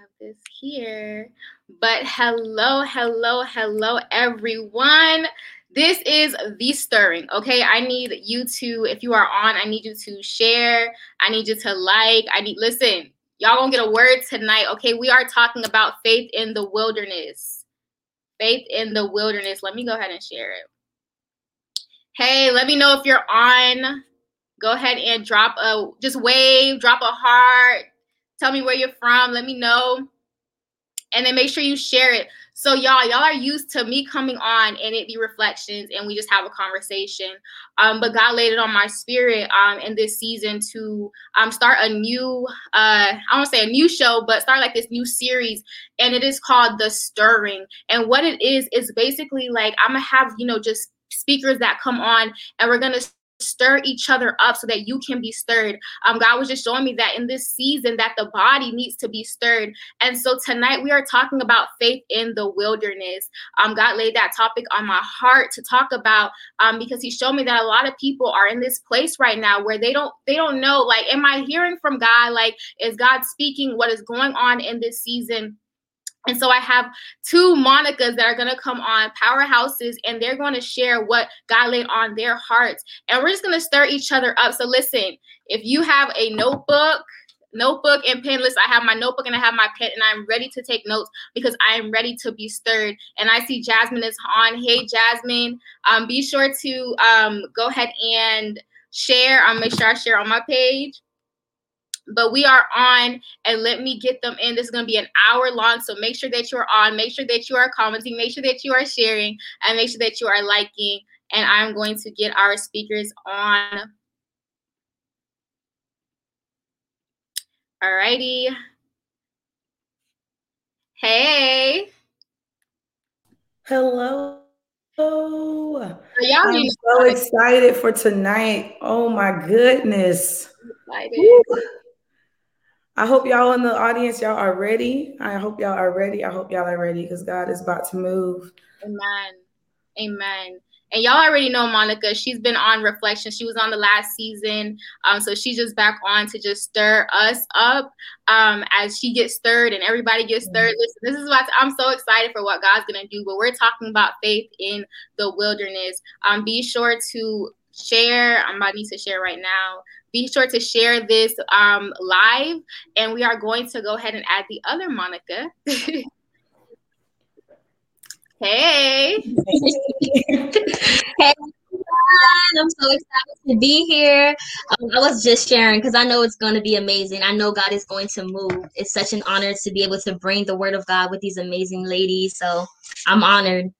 have this here. But hello, hello, hello, everyone. This is the stirring. Okay. I need you to, if you are on, I need you to share. I need you to like. I need, listen, y'all gonna get a word tonight. Okay. We are talking about faith in the wilderness. Faith in the wilderness. Let me go ahead and share it. Hey, let me know if you're on. Go ahead and drop a, just wave, drop a heart. Tell me where you're from. Let me know. And then make sure you share it. So y'all, y'all are used to me coming on and it be reflections and we just have a conversation. Um, but God laid it on my spirit um in this season to um start a new uh I don't say a new show, but start like this new series, and it is called The Stirring. And what it is is basically like I'm gonna have you know just speakers that come on and we're gonna stir each other up so that you can be stirred. Um, God was just showing me that in this season that the body needs to be stirred. And so tonight we are talking about faith in the wilderness. Um, God laid that topic on my heart to talk about um, because He showed me that a lot of people are in this place right now where they don't they don't know like, am I hearing from God? Like, is God speaking? What is going on in this season? And so I have two Monicas that are going to come on powerhouses and they're going to share what God laid on their hearts. And we're just going to stir each other up. So listen, if you have a notebook, notebook and pen list, I have my notebook and I have my pen and I'm ready to take notes because I am ready to be stirred. And I see Jasmine is on. Hey, Jasmine, um, be sure to um, go ahead and share. I'll make sure I share on my page but we are on and let me get them in. This is going to be an hour long. So make sure that you're on, make sure that you are commenting, make sure that you are sharing, and make sure that you are liking. And I'm going to get our speakers on. All righty. Hey. Hello. Oh, I'm so excited for tonight. Oh my goodness. Excited. I hope y'all in the audience, y'all are ready. I hope y'all are ready. I hope y'all are ready because God is about to move. Amen. Amen. And y'all already know Monica. She's been on Reflection. She was on the last season. Um, so she's just back on to just stir us up um, as she gets stirred and everybody gets stirred. Mm-hmm. Listen, this is what I'm so excited for what God's gonna do. But we're talking about faith in the wilderness. Um, be sure to share. I'm about to need to share right now be sure to share this um, live. And we are going to go ahead and add the other Monica. hey. hey. I'm so excited to be here. Um, I was just sharing because I know it's going to be amazing. I know God is going to move. It's such an honor to be able to bring the word of God with these amazing ladies. So I'm honored.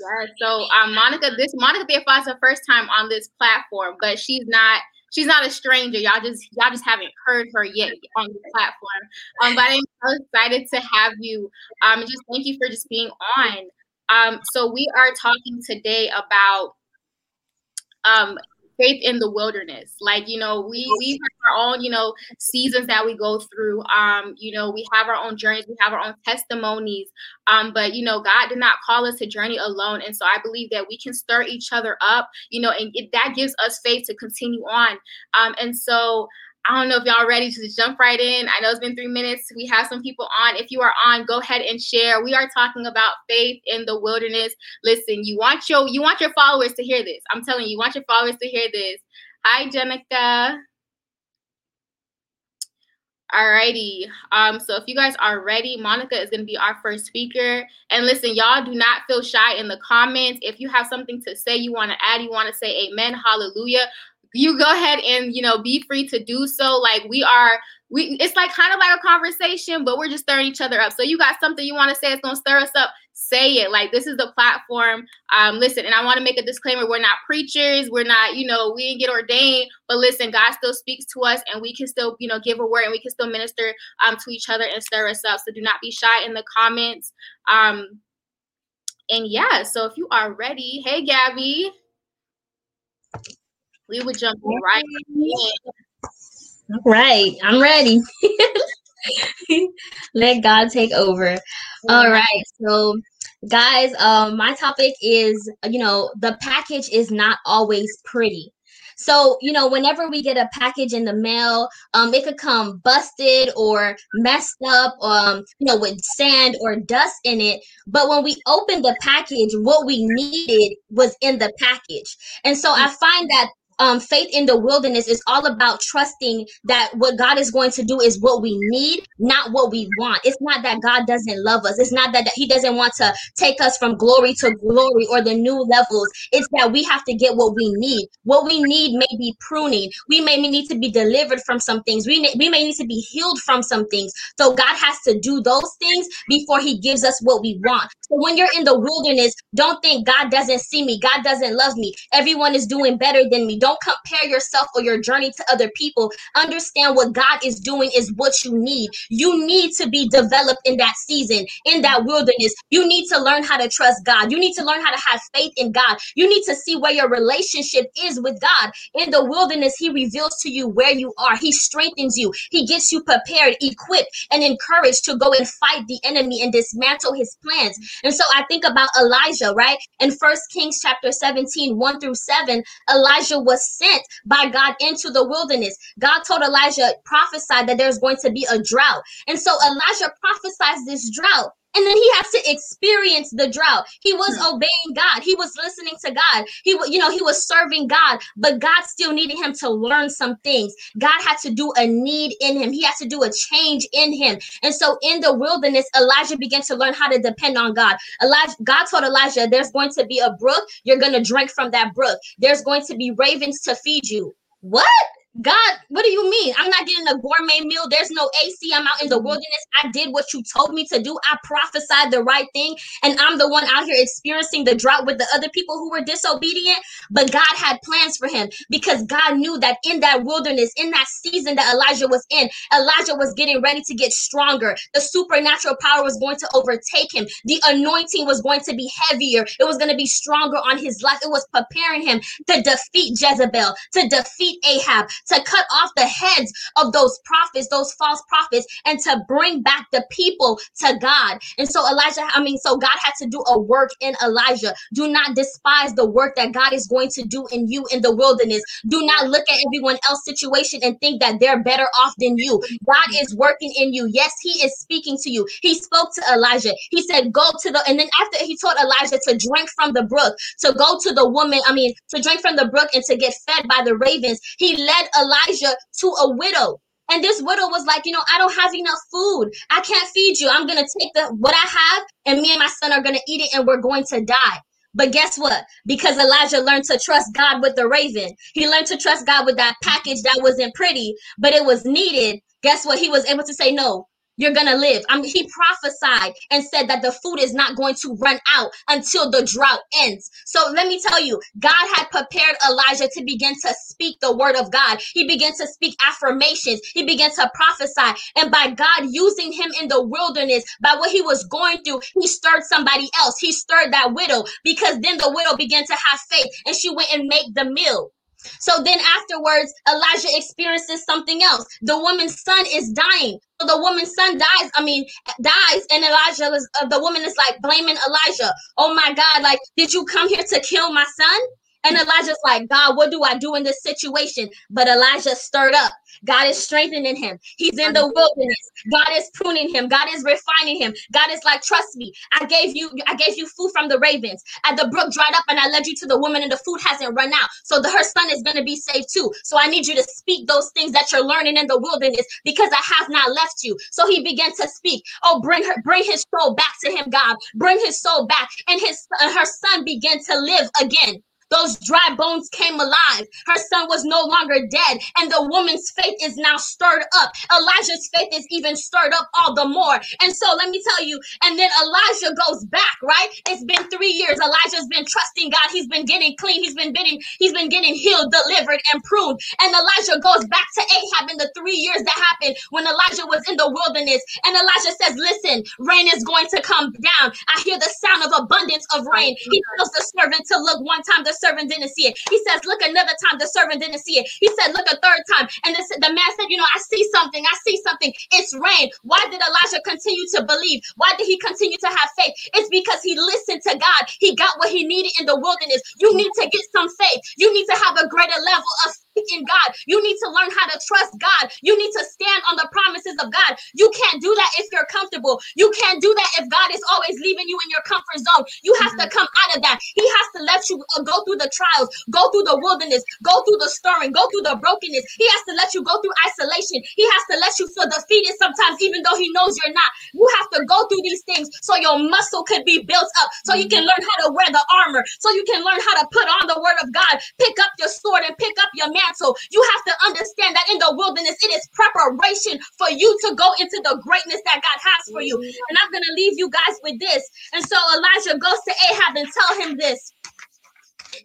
Yeah. So um, Monica, this Monica Theophilus her first time on this platform, but she's not she's not a stranger. Y'all just y'all just haven't heard her yet on the platform. Um, but I'm so excited to have you. Um, just thank you for just being on. Um, so we are talking today about um faith in the wilderness. Like, you know, we we have our own, you know, seasons that we go through. Um, you know, we have our own journeys, we have our own testimonies. Um, but you know, God did not call us to journey alone. And so I believe that we can stir each other up, you know, and it, that gives us faith to continue on. Um, and so I don't know if y'all ready to jump right in. I know it's been three minutes. We have some people on. If you are on, go ahead and share. We are talking about faith in the wilderness. Listen, you want your you want your followers to hear this. I'm telling you, you want your followers to hear this. Hi, Jenica. Alrighty. Um, so if you guys are ready, Monica is gonna be our first speaker. And listen, y'all do not feel shy in the comments. If you have something to say, you want to add, you want to say amen, hallelujah you go ahead and you know be free to do so. Like we are we it's like kind of like a conversation but we're just stirring each other up. So you got something you want to say it's going to stir us up say it. Like this is the platform. Um listen and i want to make a disclaimer we're not preachers we're not you know we didn't get ordained but listen god still speaks to us and we can still you know give a word and we can still minister um to each other and stir us up. So do not be shy in the comments. Um and yeah so if you are ready hey gabby we would jump right in. Right. I'm ready. Let God take over. All right, so guys, um, my topic is you know the package is not always pretty. So, you know, whenever we get a package in the mail, um, it could come busted or messed up, um, you know, with sand or dust in it. But when we opened the package, what we needed was in the package. And so I find that um, faith in the wilderness is all about trusting that what God is going to do is what we need, not what we want. It's not that God doesn't love us. It's not that, that He doesn't want to take us from glory to glory or the new levels. It's that we have to get what we need. What we need may be pruning. We may need to be delivered from some things. We may, we may need to be healed from some things. So God has to do those things before He gives us what we want. So when you're in the wilderness, don't think God doesn't see me. God doesn't love me. Everyone is doing better than me. Don't don't compare yourself or your journey to other people. Understand what God is doing is what you need. You need to be developed in that season, in that wilderness. You need to learn how to trust God. You need to learn how to have faith in God. You need to see where your relationship is with God. In the wilderness, He reveals to you where you are. He strengthens you. He gets you prepared, equipped, and encouraged to go and fight the enemy and dismantle his plans. And so I think about Elijah, right? In First Kings chapter 17, 1 through 7, Elijah was sent by God into the wilderness. God told Elijah, prophesied that there's going to be a drought. And so Elijah prophesies this drought. And then he has to experience the drought. He was hmm. obeying God. He was listening to God. He was, you know, he was serving God, but God still needed him to learn some things. God had to do a need in him. He had to do a change in him. And so in the wilderness, Elijah began to learn how to depend on God. Elijah, God told Elijah, there's going to be a brook. You're going to drink from that brook. There's going to be ravens to feed you. What? God, what do you mean? I'm not getting a gourmet meal. There's no AC. I'm out in the mm-hmm. wilderness. I did what you told me to do. I prophesied the right thing. And I'm the one out here experiencing the drought with the other people who were disobedient. But God had plans for him because God knew that in that wilderness, in that season that Elijah was in, Elijah was getting ready to get stronger. The supernatural power was going to overtake him. The anointing was going to be heavier. It was going to be stronger on his life. It was preparing him to defeat Jezebel, to defeat Ahab, to cut off the heads of those prophets, those false prophets, and to bring back the people to God. And so Elijah, I mean, so God had to do a work in Elijah. Do not despise the work that God is going to do in you in the wilderness. Do not look at everyone else's situation and think that they're better off than you. God is working in you. Yes, He is speaking to you. He spoke to Elijah. He said, Go to the, and then after he told Elijah to drink from the brook, to go to the woman, I mean, to drink from the brook and to get fed by the ravens, he led Elijah to a widow. And this widow was like, you know, I don't have enough food. I can't feed you. I'm gonna take the what I have, and me and my son are gonna eat it, and we're going to die. But guess what? Because Elijah learned to trust God with the raven, he learned to trust God with that package that wasn't pretty, but it was needed. Guess what? He was able to say, No, you're gonna live. I mean, he prophesied and said that the food is not going to run out until the drought ends. So let me tell you, God had prepared Elijah to begin to speak the word of God. He began to speak affirmations. He began to prophesy. And by God using him in the wilderness, by what he was going through, he stirred somebody else. He stirred that widow because then the widow began to have faith and she went and made the meal. So then afterwards, Elijah experiences something else. The woman's son is dying. So the woman's son dies. I mean, dies, and Elijah is, uh, the woman is like blaming Elijah. Oh my God! Like, did you come here to kill my son? And Elijah's like, God, what do I do in this situation? But Elijah stirred up. God is strengthening him. He's in the wilderness. God is pruning him. God is refining him. God is like, trust me. I gave you, I gave you food from the ravens. And the brook dried up, and I led you to the woman, and the food hasn't run out. So the, her son is going to be saved too. So I need you to speak those things that you're learning in the wilderness because I have not left you. So he began to speak. Oh, bring her, bring his soul back to him, God. Bring his soul back, and his uh, her son began to live again. Those dry bones came alive. Her son was no longer dead, and the woman's faith is now stirred up. Elijah's faith is even stirred up all the more. And so let me tell you, and then Elijah goes back, right? It's been three years. Elijah's been trusting God. He's been getting clean. He's been getting, he's been getting healed, delivered, and pruned. And Elijah goes back to Ahab in the three years that happened when Elijah was in the wilderness. And Elijah says, Listen, rain is going to come down. I hear the sound of abundance of rain. He tells the servant to look one time. The servant didn't see it. He says, Look another time, the servant didn't see it. He said, Look a third time. And the, the man said, You know, I see something. I see something. It's rain. Why did Elijah continue to believe? Why did he continue to have faith? It's because he listened to God. He got what he needed in the wilderness. You need to get some faith. You need to have a greater level of in God. You need to learn how to trust God. You need to stand on the promises of God. You can't do that if you're comfortable. You can't do that if God is always leaving you in your comfort zone. You have to come out of that. He has to let you uh, go through the trials, go through the wilderness, go through the stirring, go through the brokenness. He has to let you go through isolation. He has to let you feel defeated sometimes, even though he knows you're not. You have to go through these things so your muscle could be built up, so you can learn how to wear the armor, so you can learn how to put on the word of God, pick up your sword and pick up your mantle. You have to understand that in the wilderness, it is preparation for you to go into the greatness that God has for you. And I'm going to leave you guys with this. And so Elijah goes to Ahab and tell him this.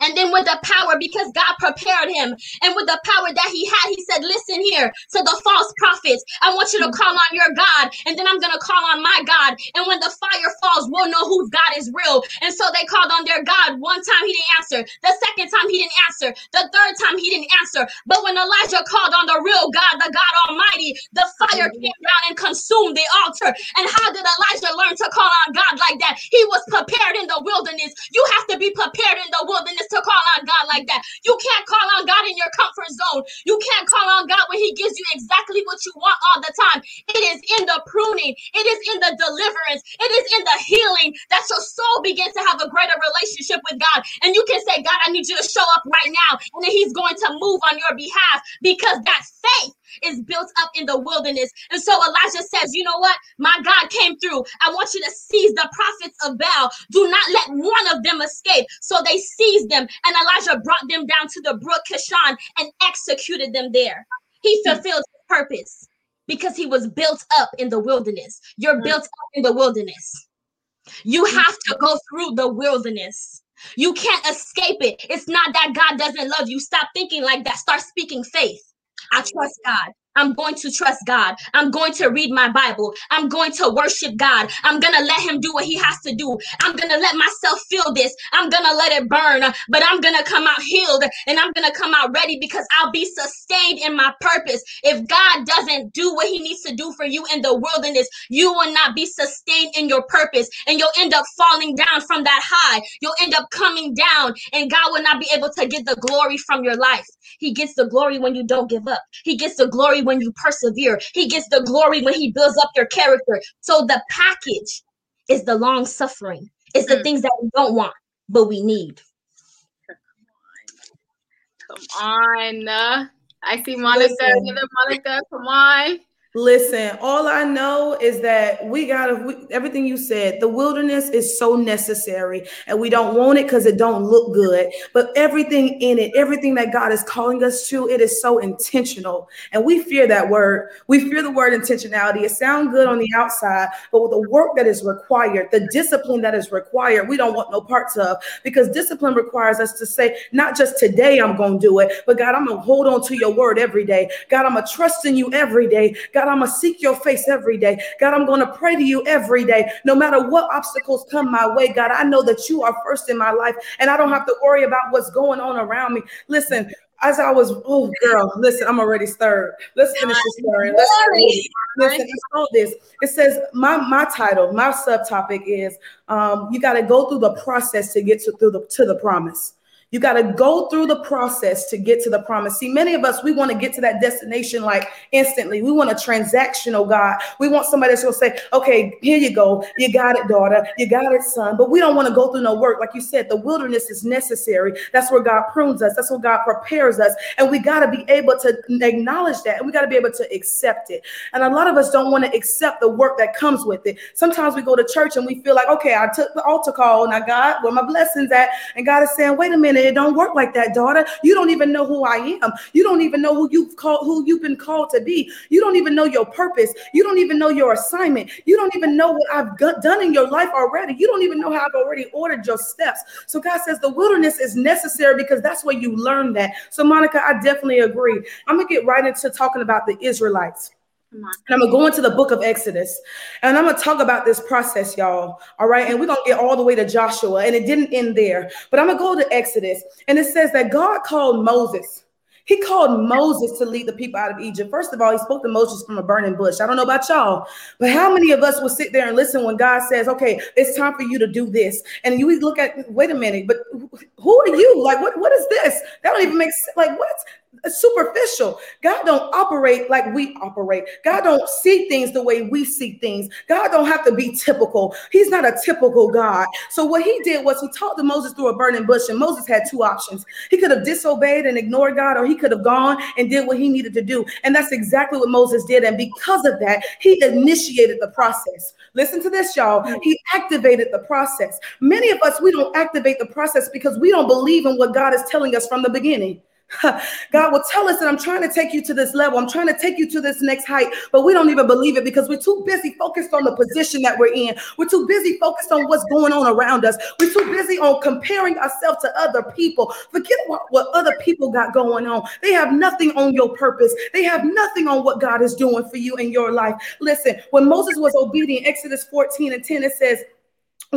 And then with the power, because God prepared him, and with the power that he had, he said, Listen here to the false prophets. I want you to hmm. call on your God, and then I'm going to call on my God. And when the fire falls, we'll know whose God is real. And so they called on their God. One time he didn't answer, the second time he didn't answer, the third time he didn't answer. But when Elijah called on the real God, the God Almighty, the fire hmm. came down and consumed the altar. And how did Elijah learn to call on God like that? He was prepared in the wilderness. You have to be prepared in the wilderness to call on God like that. You can't call on God in your comfort zone. You can't call on God when He gives you exactly what you want all the time. It is in the pruning, it is in the deliverance, it is in the healing that your soul begins to have a greater relationship with God. And you can say, God, I need you to show up right now. And then He's going to move on your behalf because that faith is built up in the wilderness. And so Elijah says, You know what? My God came through. I want you to seize the prophets of Baal. Do not let one of them escape. So they seized them, and Elijah brought them down to the brook Kishon and executed them there. He hmm. fulfilled his purpose because he was built up in the wilderness. You're hmm. built up in the wilderness. You hmm. have to go through the wilderness. You can't escape it. It's not that God doesn't love you. Stop thinking like that. Start speaking faith. I trust God. I'm going to trust God. I'm going to read my Bible. I'm going to worship God. I'm going to let Him do what He has to do. I'm going to let myself feel this. I'm going to let it burn, but I'm going to come out healed and I'm going to come out ready because I'll be sustained in my purpose. If God doesn't do what He needs to do for you in the wilderness, you will not be sustained in your purpose and you'll end up falling down from that high. You'll end up coming down and God will not be able to get the glory from your life. He gets the glory when you don't give up, He gets the glory when you persevere. He gets the glory when he builds up your character. So the package is the long suffering. It's the mm. things that we don't want, but we need. Come on. Uh, I see Monica. Monica, come on. Listen, all I know is that we gotta everything you said. The wilderness is so necessary, and we don't want it because it don't look good. But everything in it, everything that God is calling us to, it is so intentional, and we fear that word. We fear the word intentionality. It sounds good on the outside, but with the work that is required, the discipline that is required, we don't want no parts of because discipline requires us to say, not just today I'm gonna do it, but God, I'm gonna hold on to your word every day. God, I'm gonna trust in you every day. God, God, I'm going to seek your face every day. God, I'm going to pray to you every day. No matter what obstacles come my way, God, I know that you are first in my life and I don't have to worry about what's going on around me. Listen, as I was, oh girl, listen, I'm already stirred. Let's finish this story. Let's listen, I saw this. It says my my title, my subtopic is um, you got to go through the process to get to through the to the promise. You got to go through the process to get to the promise. See, many of us, we want to get to that destination like instantly. We want a transactional God. We want somebody that's going to say, okay, here you go. You got it, daughter. You got it, son. But we don't want to go through no work. Like you said, the wilderness is necessary. That's where God prunes us. That's where God prepares us. And we got to be able to acknowledge that. And we got to be able to accept it. And a lot of us don't want to accept the work that comes with it. Sometimes we go to church and we feel like, okay, I took the altar call. and I got where my blessings at? And God is saying, wait a minute it don't work like that, daughter. You don't even know who I am. You don't even know who you've called, who you've been called to be. You don't even know your purpose. You don't even know your assignment. You don't even know what I've got, done in your life already. You don't even know how I've already ordered your steps. So God says the wilderness is necessary because that's where you learn that. So Monica, I definitely agree. I'm gonna get right into talking about the Israelites. And I'm gonna go into the book of Exodus and I'm gonna talk about this process, y'all. All right. And we're gonna get all the way to Joshua, and it didn't end there, but I'm gonna go to Exodus, and it says that God called Moses. He called Moses to lead the people out of Egypt. First of all, he spoke to Moses from a burning bush. I don't know about y'all, but how many of us will sit there and listen when God says, okay, it's time for you to do this? And you look at, wait a minute, but who are you? Like, what, what is this? That don't even make sense. Like, what? Superficial. God don't operate like we operate. God don't see things the way we see things. God don't have to be typical. He's not a typical God. So what he did was he talked to Moses through a burning bush, and Moses had two options. He could have disobeyed and ignored God, or he could have gone and did what he needed to do. And that's exactly what Moses did. And because of that, he initiated the process. Listen to this, y'all. Mm. He activated the process. Many of us, we don't activate the process because we don't believe in what God is telling us from the beginning. God will tell us that I'm trying to take you to this level. I'm trying to take you to this next height, but we don't even believe it because we're too busy focused on the position that we're in. We're too busy focused on what's going on around us. We're too busy on comparing ourselves to other people. Forget what, what other people got going on. They have nothing on your purpose. They have nothing on what God is doing for you in your life. Listen, when Moses was obedient, Exodus 14 and 10, it says,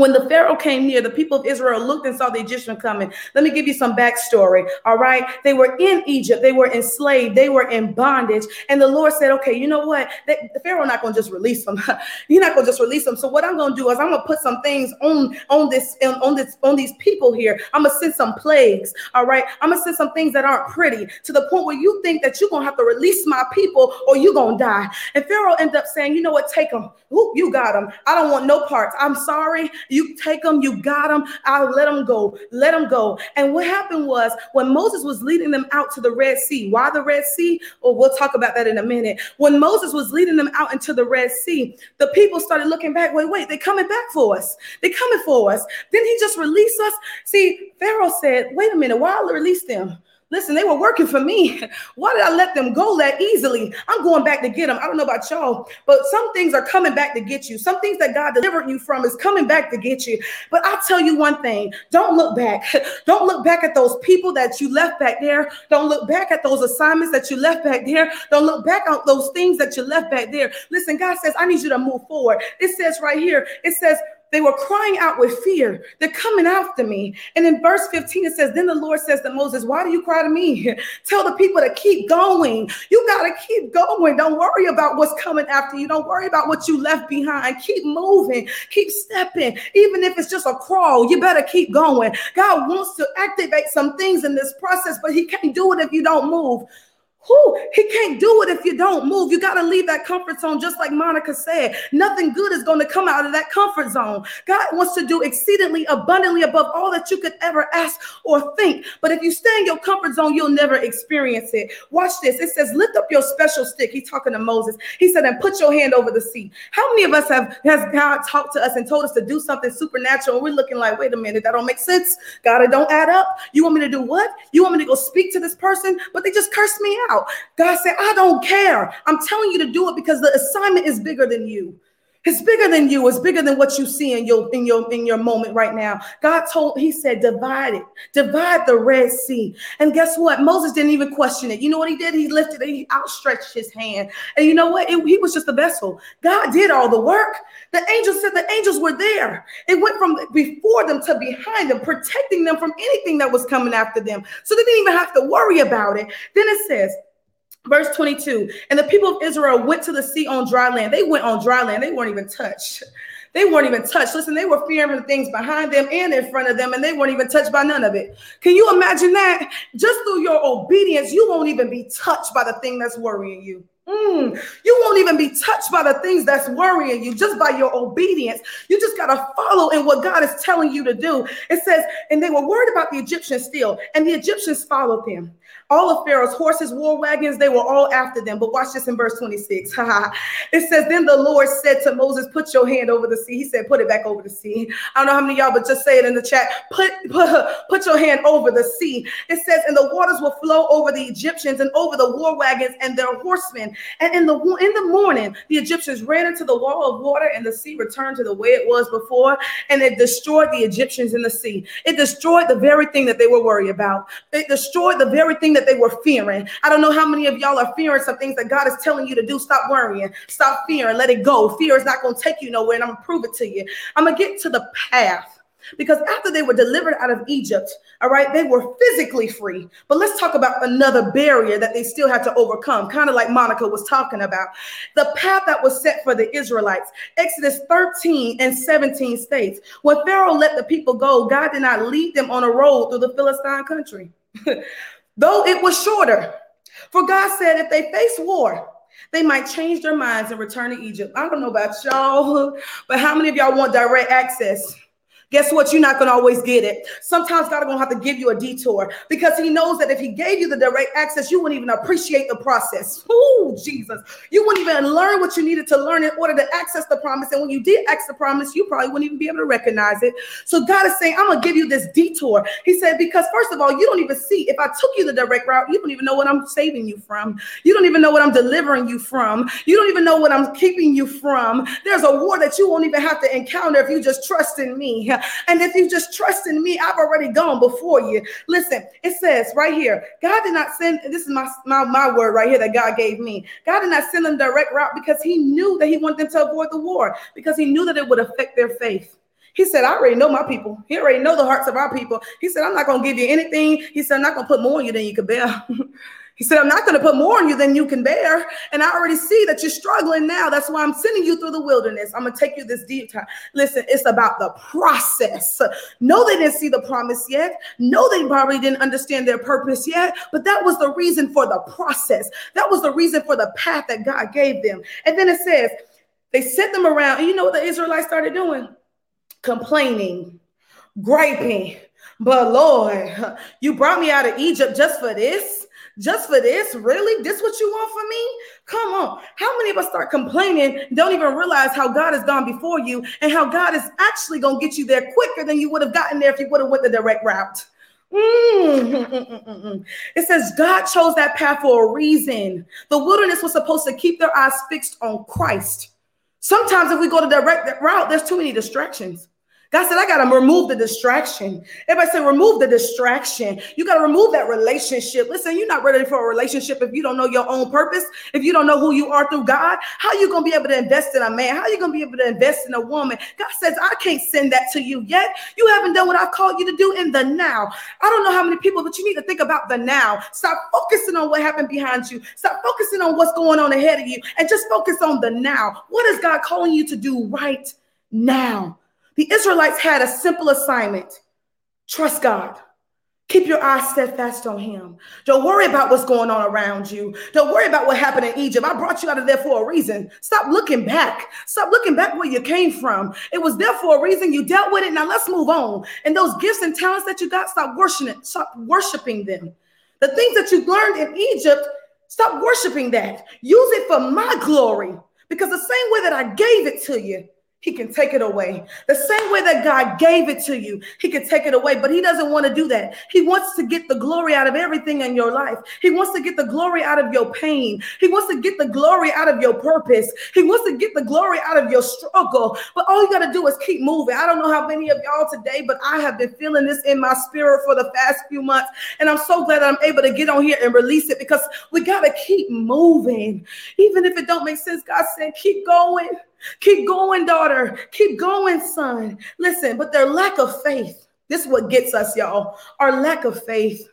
when the Pharaoh came near, the people of Israel looked and saw the Egyptian coming. Let me give you some backstory. All right. They were in Egypt, they were enslaved, they were in bondage. And the Lord said, Okay, you know what? The Pharaoh not gonna just release them. You're not gonna just release them. So what I'm gonna do is I'm gonna put some things on on this on this on these people here. I'm gonna send some plagues. All right. I'm gonna send some things that aren't pretty to the point where you think that you're gonna have to release my people or you're gonna die. And Pharaoh ended up saying, you know what, take them. Ooh, you got them. I don't want no parts. I'm sorry. You take them, you got them. I'll let them go. Let them go. And what happened was when Moses was leading them out to the Red Sea, why the Red Sea? Or we'll talk about that in a minute. When Moses was leading them out into the Red Sea, the people started looking back. Wait, wait, they're coming back for us. They're coming for us. Didn't he just release us? See, Pharaoh said, wait a minute, why release them? Listen, they were working for me. Why did I let them go that easily? I'm going back to get them. I don't know about y'all, but some things are coming back to get you. Some things that God delivered you from is coming back to get you. But I'll tell you one thing don't look back. Don't look back at those people that you left back there. Don't look back at those assignments that you left back there. Don't look back at those things that you left back there. Listen, God says, I need you to move forward. It says right here, it says, they were crying out with fear. They're coming after me. And in verse 15, it says, Then the Lord says to Moses, Why do you cry to me? Tell the people to keep going. You got to keep going. Don't worry about what's coming after you. Don't worry about what you left behind. Keep moving. Keep stepping. Even if it's just a crawl, you better keep going. God wants to activate some things in this process, but He can't do it if you don't move. Who he can't do it if you don't move. You got to leave that comfort zone, just like Monica said. Nothing good is going to come out of that comfort zone. God wants to do exceedingly abundantly above all that you could ever ask or think. But if you stay in your comfort zone, you'll never experience it. Watch this. It says, lift up your special stick. He's talking to Moses. He said, and put your hand over the sea. How many of us have has God talked to us and told us to do something supernatural? And we're looking like, wait a minute, that don't make sense. God, it don't add up. You want me to do what? You want me to go speak to this person? But they just cursed me out. God said, I don't care. I'm telling you to do it because the assignment is bigger than you. It's bigger than you. It's bigger than what you see in your in your in your moment right now. God told, He said, divide it, divide the Red Sea. And guess what? Moses didn't even question it. You know what he did? He lifted it, he outstretched his hand. And you know what? It, he was just a vessel. God did all the work. The angels said the angels were there. It went from before them to behind them, protecting them from anything that was coming after them. So they didn't even have to worry about it. Then it says, Verse 22 And the people of Israel went to the sea on dry land. They went on dry land, they weren't even touched. They weren't even touched. Listen, they were fearing the things behind them and in front of them, and they weren't even touched by none of it. Can you imagine that? Just through your obedience, you won't even be touched by the thing that's worrying you. Mm, you won't even be touched by the things that's worrying you just by your obedience. You just got to follow in what God is telling you to do. It says, and they were worried about the Egyptians still, and the Egyptians followed them. All of Pharaoh's horses, war wagons, they were all after them. But watch this in verse 26. it says, Then the Lord said to Moses, Put your hand over the sea. He said, Put it back over the sea. I don't know how many y'all, but just say it in the chat. Put, put, put your hand over the sea. It says, And the waters will flow over the Egyptians and over the war wagons and their horsemen And in the in the morning, the Egyptians ran into the wall of water, and the sea returned to the way it was before, and it destroyed the Egyptians in the sea. It destroyed the very thing that they were worried about. It destroyed the very thing that they were fearing. I don't know how many of y'all are fearing some things that God is telling you to do. Stop worrying. Stop fearing. Let it go. Fear is not going to take you nowhere, and I'm gonna prove it to you. I'm gonna get to the path because after they were delivered out of Egypt, all right, they were physically free. But let's talk about another barrier that they still had to overcome, kind of like Monica was talking about. The path that was set for the Israelites. Exodus 13 and 17 states, when Pharaoh let the people go, God did not lead them on a road through the Philistine country, though it was shorter. For God said, if they face war, they might change their minds and return to Egypt. I don't know about y'all, but how many of y'all want direct access? Guess what? You're not going to always get it. Sometimes God is going to have to give you a detour because He knows that if He gave you the direct access, you wouldn't even appreciate the process. Oh, Jesus. You wouldn't even learn what you needed to learn in order to access the promise. And when you did access the promise, you probably wouldn't even be able to recognize it. So God is saying, I'm going to give you this detour. He said, because first of all, you don't even see, if I took you the direct route, you don't even know what I'm saving you from. You don't even know what I'm delivering you from. You don't even know what I'm keeping you from. There's a war that you won't even have to encounter if you just trust in me. And if you just trust in me, I've already gone before you. Listen, it says right here, God did not send, this is my, my, my word right here that God gave me. God did not send them direct route because he knew that he wanted them to avoid the war, because he knew that it would affect their faith. He said, I already know my people. He already know the hearts of our people. He said, I'm not going to give you anything. He said, I'm not going to put more on you than you can bear. He said, I'm not going to put more on you than you can bear. And I already see that you're struggling now. That's why I'm sending you through the wilderness. I'm going to take you this deep time. Listen, it's about the process. No, they didn't see the promise yet. No, they probably didn't understand their purpose yet. But that was the reason for the process. That was the reason for the path that God gave them. And then it says, they sent them around. And you know what the Israelites started doing? Complaining, griping. But Lord, you brought me out of Egypt just for this just for this? Really? This what you want from me? Come on. How many of us start complaining, don't even realize how God has gone before you and how God is actually going to get you there quicker than you would have gotten there if you would have went the direct route? Mm-hmm. It says God chose that path for a reason. The wilderness was supposed to keep their eyes fixed on Christ. Sometimes if we go the direct route, there's too many distractions. God said, I got to remove the distraction. Everybody say, remove the distraction. You got to remove that relationship. Listen, you're not ready for a relationship if you don't know your own purpose, if you don't know who you are through God. How you going to be able to invest in a man? How you going to be able to invest in a woman? God says, I can't send that to you yet. You haven't done what I've called you to do in the now. I don't know how many people, but you need to think about the now. Stop focusing on what happened behind you. Stop focusing on what's going on ahead of you and just focus on the now. What is God calling you to do right now? The Israelites had a simple assignment trust God. Keep your eyes steadfast on him. Don't worry about what's going on around you. Don't worry about what happened in Egypt. I brought you out of there for a reason. Stop looking back. Stop looking back where you came from. It was there for a reason. You dealt with it. Now let's move on. And those gifts and talents that you got, stop worshiping, stop worshiping them. The things that you learned in Egypt, stop worshiping that. Use it for my glory. Because the same way that I gave it to you, he can take it away. The same way that God gave it to you, He can take it away, but He doesn't want to do that. He wants to get the glory out of everything in your life. He wants to get the glory out of your pain. He wants to get the glory out of your purpose. He wants to get the glory out of your struggle. But all you got to do is keep moving. I don't know how many of y'all today, but I have been feeling this in my spirit for the past few months. And I'm so glad I'm able to get on here and release it because we got to keep moving. Even if it don't make sense, God said, keep going. Keep going, daughter. Keep going, son. Listen, but their lack of faith, this is what gets us, y'all. Our lack of faith.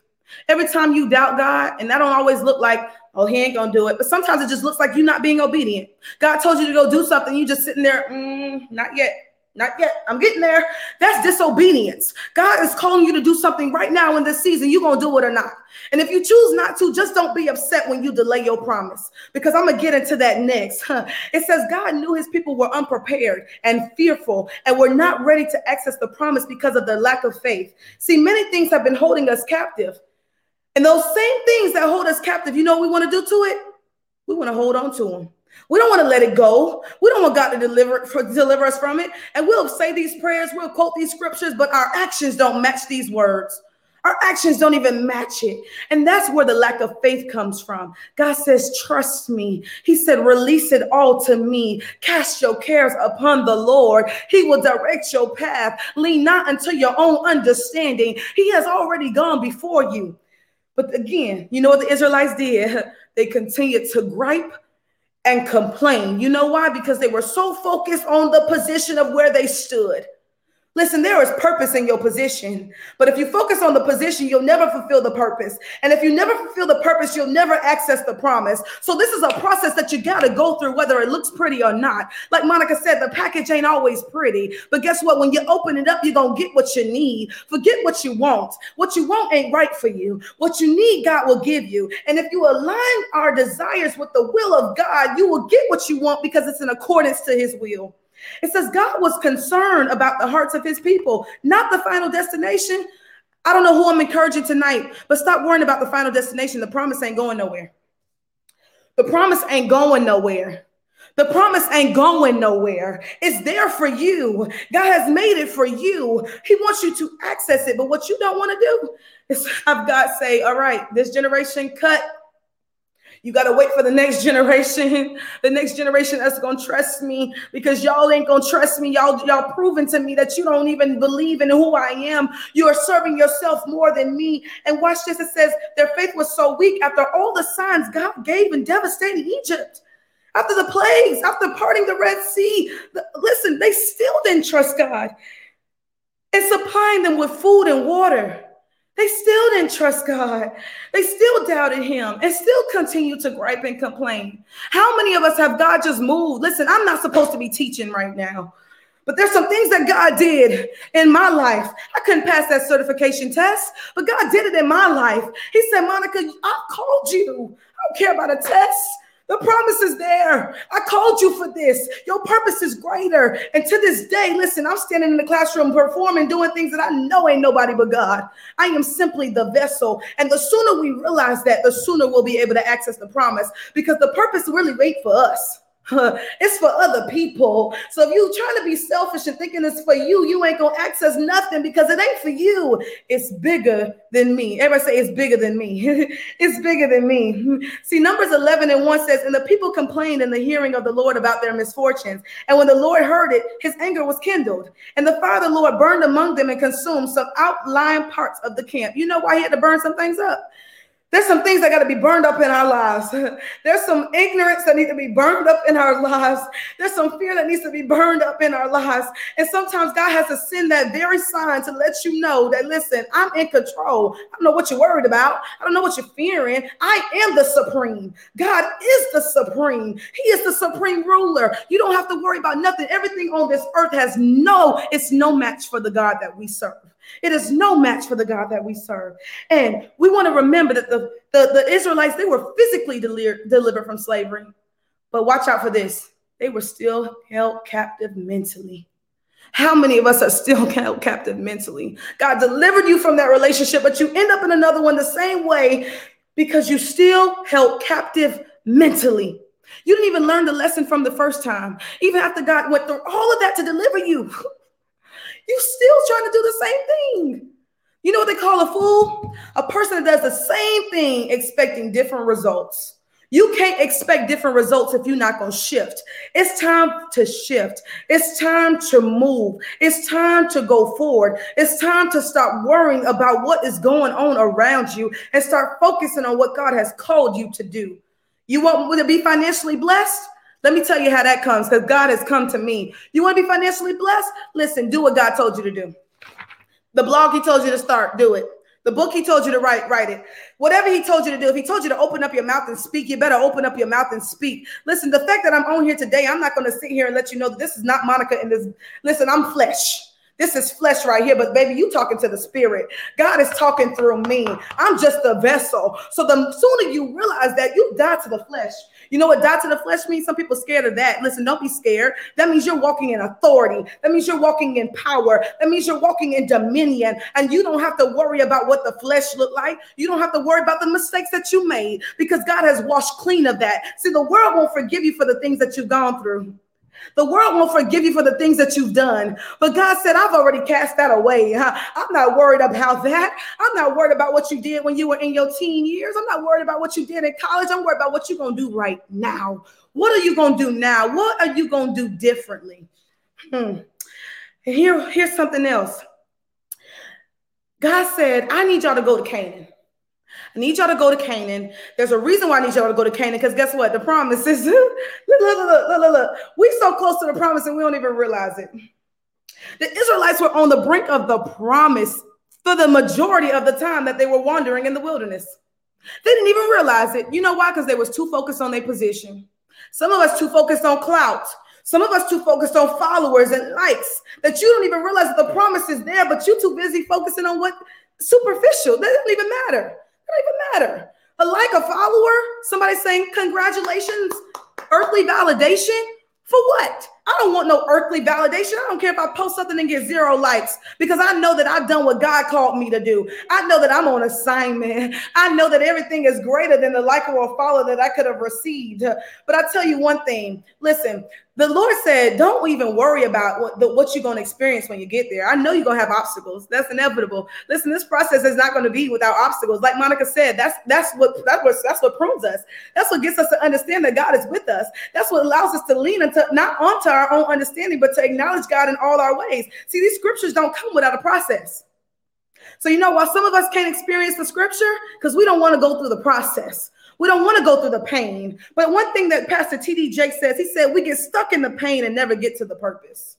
Every time you doubt God, and that don't always look like, oh, he ain't gonna do it. But sometimes it just looks like you're not being obedient. God told you to go do something, you just sitting there, mm, not yet. Not yet. I'm getting there. That's disobedience. God is calling you to do something right now in this season. You're going to do it or not. And if you choose not to, just don't be upset when you delay your promise because I'm going to get into that next. It says God knew his people were unprepared and fearful and were not ready to access the promise because of their lack of faith. See, many things have been holding us captive. And those same things that hold us captive, you know what we want to do to it? We want to hold on to them. We don't want to let it go. We don't want God to deliver for, deliver us from it. And we'll say these prayers, we'll quote these scriptures, but our actions don't match these words. Our actions don't even match it. And that's where the lack of faith comes from. God says, Trust me. He said, Release it all to me. Cast your cares upon the Lord. He will direct your path. Lean not unto your own understanding. He has already gone before you. But again, you know what the Israelites did? They continued to gripe and complain. You know why? Because they were so focused on the position of where they stood. Listen, there is purpose in your position, but if you focus on the position, you'll never fulfill the purpose. And if you never fulfill the purpose, you'll never access the promise. So, this is a process that you got to go through, whether it looks pretty or not. Like Monica said, the package ain't always pretty, but guess what? When you open it up, you're going to get what you need. Forget what you want. What you want ain't right for you. What you need, God will give you. And if you align our desires with the will of God, you will get what you want because it's in accordance to his will. It says God was concerned about the hearts of his people, not the final destination. I don't know who I'm encouraging tonight, but stop worrying about the final destination. The promise ain't going nowhere. The promise ain't going nowhere. The promise ain't going nowhere. It's there for you. God has made it for you. He wants you to access it. But what you don't want to do is have God say, All right, this generation cut you got to wait for the next generation. The next generation that's going to trust me because y'all ain't going to trust me. Y'all y'all proven to me that you don't even believe in who I am. You are serving yourself more than me. And watch this. It says their faith was so weak after all the signs God gave in devastating Egypt. After the plagues, after parting the Red Sea, listen, they still didn't trust God and supplying them with food and water. They still didn't trust God. They still doubted him and still continue to gripe and complain. How many of us have God just moved? Listen, I'm not supposed to be teaching right now, but there's some things that God did in my life. I couldn't pass that certification test, but God did it in my life. He said, Monica, I called you. I don't care about a test. The promise is there. I called you for this. Your purpose is greater. And to this day, listen, I'm standing in the classroom performing, doing things that I know ain't nobody but God. I am simply the vessel. And the sooner we realize that, the sooner we'll be able to access the promise because the purpose really wait for us. it's for other people. So if you're trying to be selfish and thinking it's for you, you ain't gonna access nothing because it ain't for you. It's bigger than me. Everybody say it's bigger than me. it's bigger than me. See, Numbers 11 and 1 says, And the people complained in the hearing of the Lord about their misfortunes. And when the Lord heard it, his anger was kindled. And the Father Lord burned among them and consumed some outlying parts of the camp. You know why he had to burn some things up? There's some things that got to be burned up in our lives. There's some ignorance that need to be burned up in our lives. There's some fear that needs to be burned up in our lives. And sometimes God has to send that very sign to let you know that, listen, I'm in control. I don't know what you're worried about. I don't know what you're fearing. I am the supreme. God is the supreme. He is the supreme ruler. You don't have to worry about nothing. Everything on this earth has no, it's no match for the God that we serve. It is no match for the God that we serve. And we want to remember that the, the, the Israelites, they were physically deli- delivered from slavery. But watch out for this. They were still held captive mentally. How many of us are still held captive mentally? God delivered you from that relationship, but you end up in another one the same way because you still held captive mentally. You didn't even learn the lesson from the first time, even after God went through all of that to deliver you. you still trying to do the same thing. You know what they call a fool? A person that does the same thing expecting different results. You can't expect different results if you're not going to shift. It's time to shift. It's time to move. It's time to go forward. It's time to stop worrying about what is going on around you and start focusing on what God has called you to do. You want to be financially blessed? Let me tell you how that comes because God has come to me. You want to be financially blessed? Listen, do what God told you to do. The blog he told you to start, do it. The book he told you to write, write it. Whatever he told you to do, if he told you to open up your mouth and speak, you better open up your mouth and speak. Listen, the fact that I'm on here today, I'm not going to sit here and let you know that this is not Monica and this. Listen, I'm flesh. This is flesh right here, but baby, you talking to the spirit. God is talking through me. I'm just a vessel. So the sooner you realize that you die to the flesh, you know what die to the flesh means? Some people scared of that. Listen, don't be scared. That means you're walking in authority. That means you're walking in power. That means you're walking in dominion. And you don't have to worry about what the flesh look like. You don't have to worry about the mistakes that you made because God has washed clean of that. See, the world won't forgive you for the things that you've gone through. The world won't forgive you for the things that you've done. But God said, I've already cast that away. I'm not worried about that. I'm not worried about what you did when you were in your teen years. I'm not worried about what you did in college. I'm worried about what you're going to do right now. What are you going to do now? What are you going to do differently? Hmm. Here, here's something else. God said, I need y'all to go to Canaan. I need y'all to go to Canaan. There's a reason why I need y'all to go to Canaan because guess what? The promise is look, look, look, look, look, look. We so close to the promise and we don't even realize it. The Israelites were on the brink of the promise for the majority of the time that they were wandering in the wilderness. They didn't even realize it. You know why? Because they was too focused on their position. Some of us too focused on clout. Some of us too focused on followers and likes that you don't even realize that the promise is there, but you too busy focusing on what superficial. That doesn't even matter. It doesn't even matter. A like, a follower, somebody saying, Congratulations, earthly validation. For what? I don't want no earthly validation. I don't care if I post something and get zero likes because I know that I've done what God called me to do. I know that I'm on assignment. I know that everything is greater than the like or follow that I could have received. But I tell you one thing listen, the Lord said, don't even worry about what, the, what you're going to experience when you get there. I know you're going to have obstacles. That's inevitable. Listen, this process is not going to be without obstacles. Like Monica said, that's that's what that's what that's what prunes us. That's what gets us to understand that God is with us. That's what allows us to lean into not onto our own understanding, but to acknowledge God in all our ways. See, these scriptures don't come without a process. So you know why some of us can't experience the scripture because we don't want to go through the process. We don't want to go through the pain. But one thing that Pastor T.D. Jakes says, he said, we get stuck in the pain and never get to the purpose.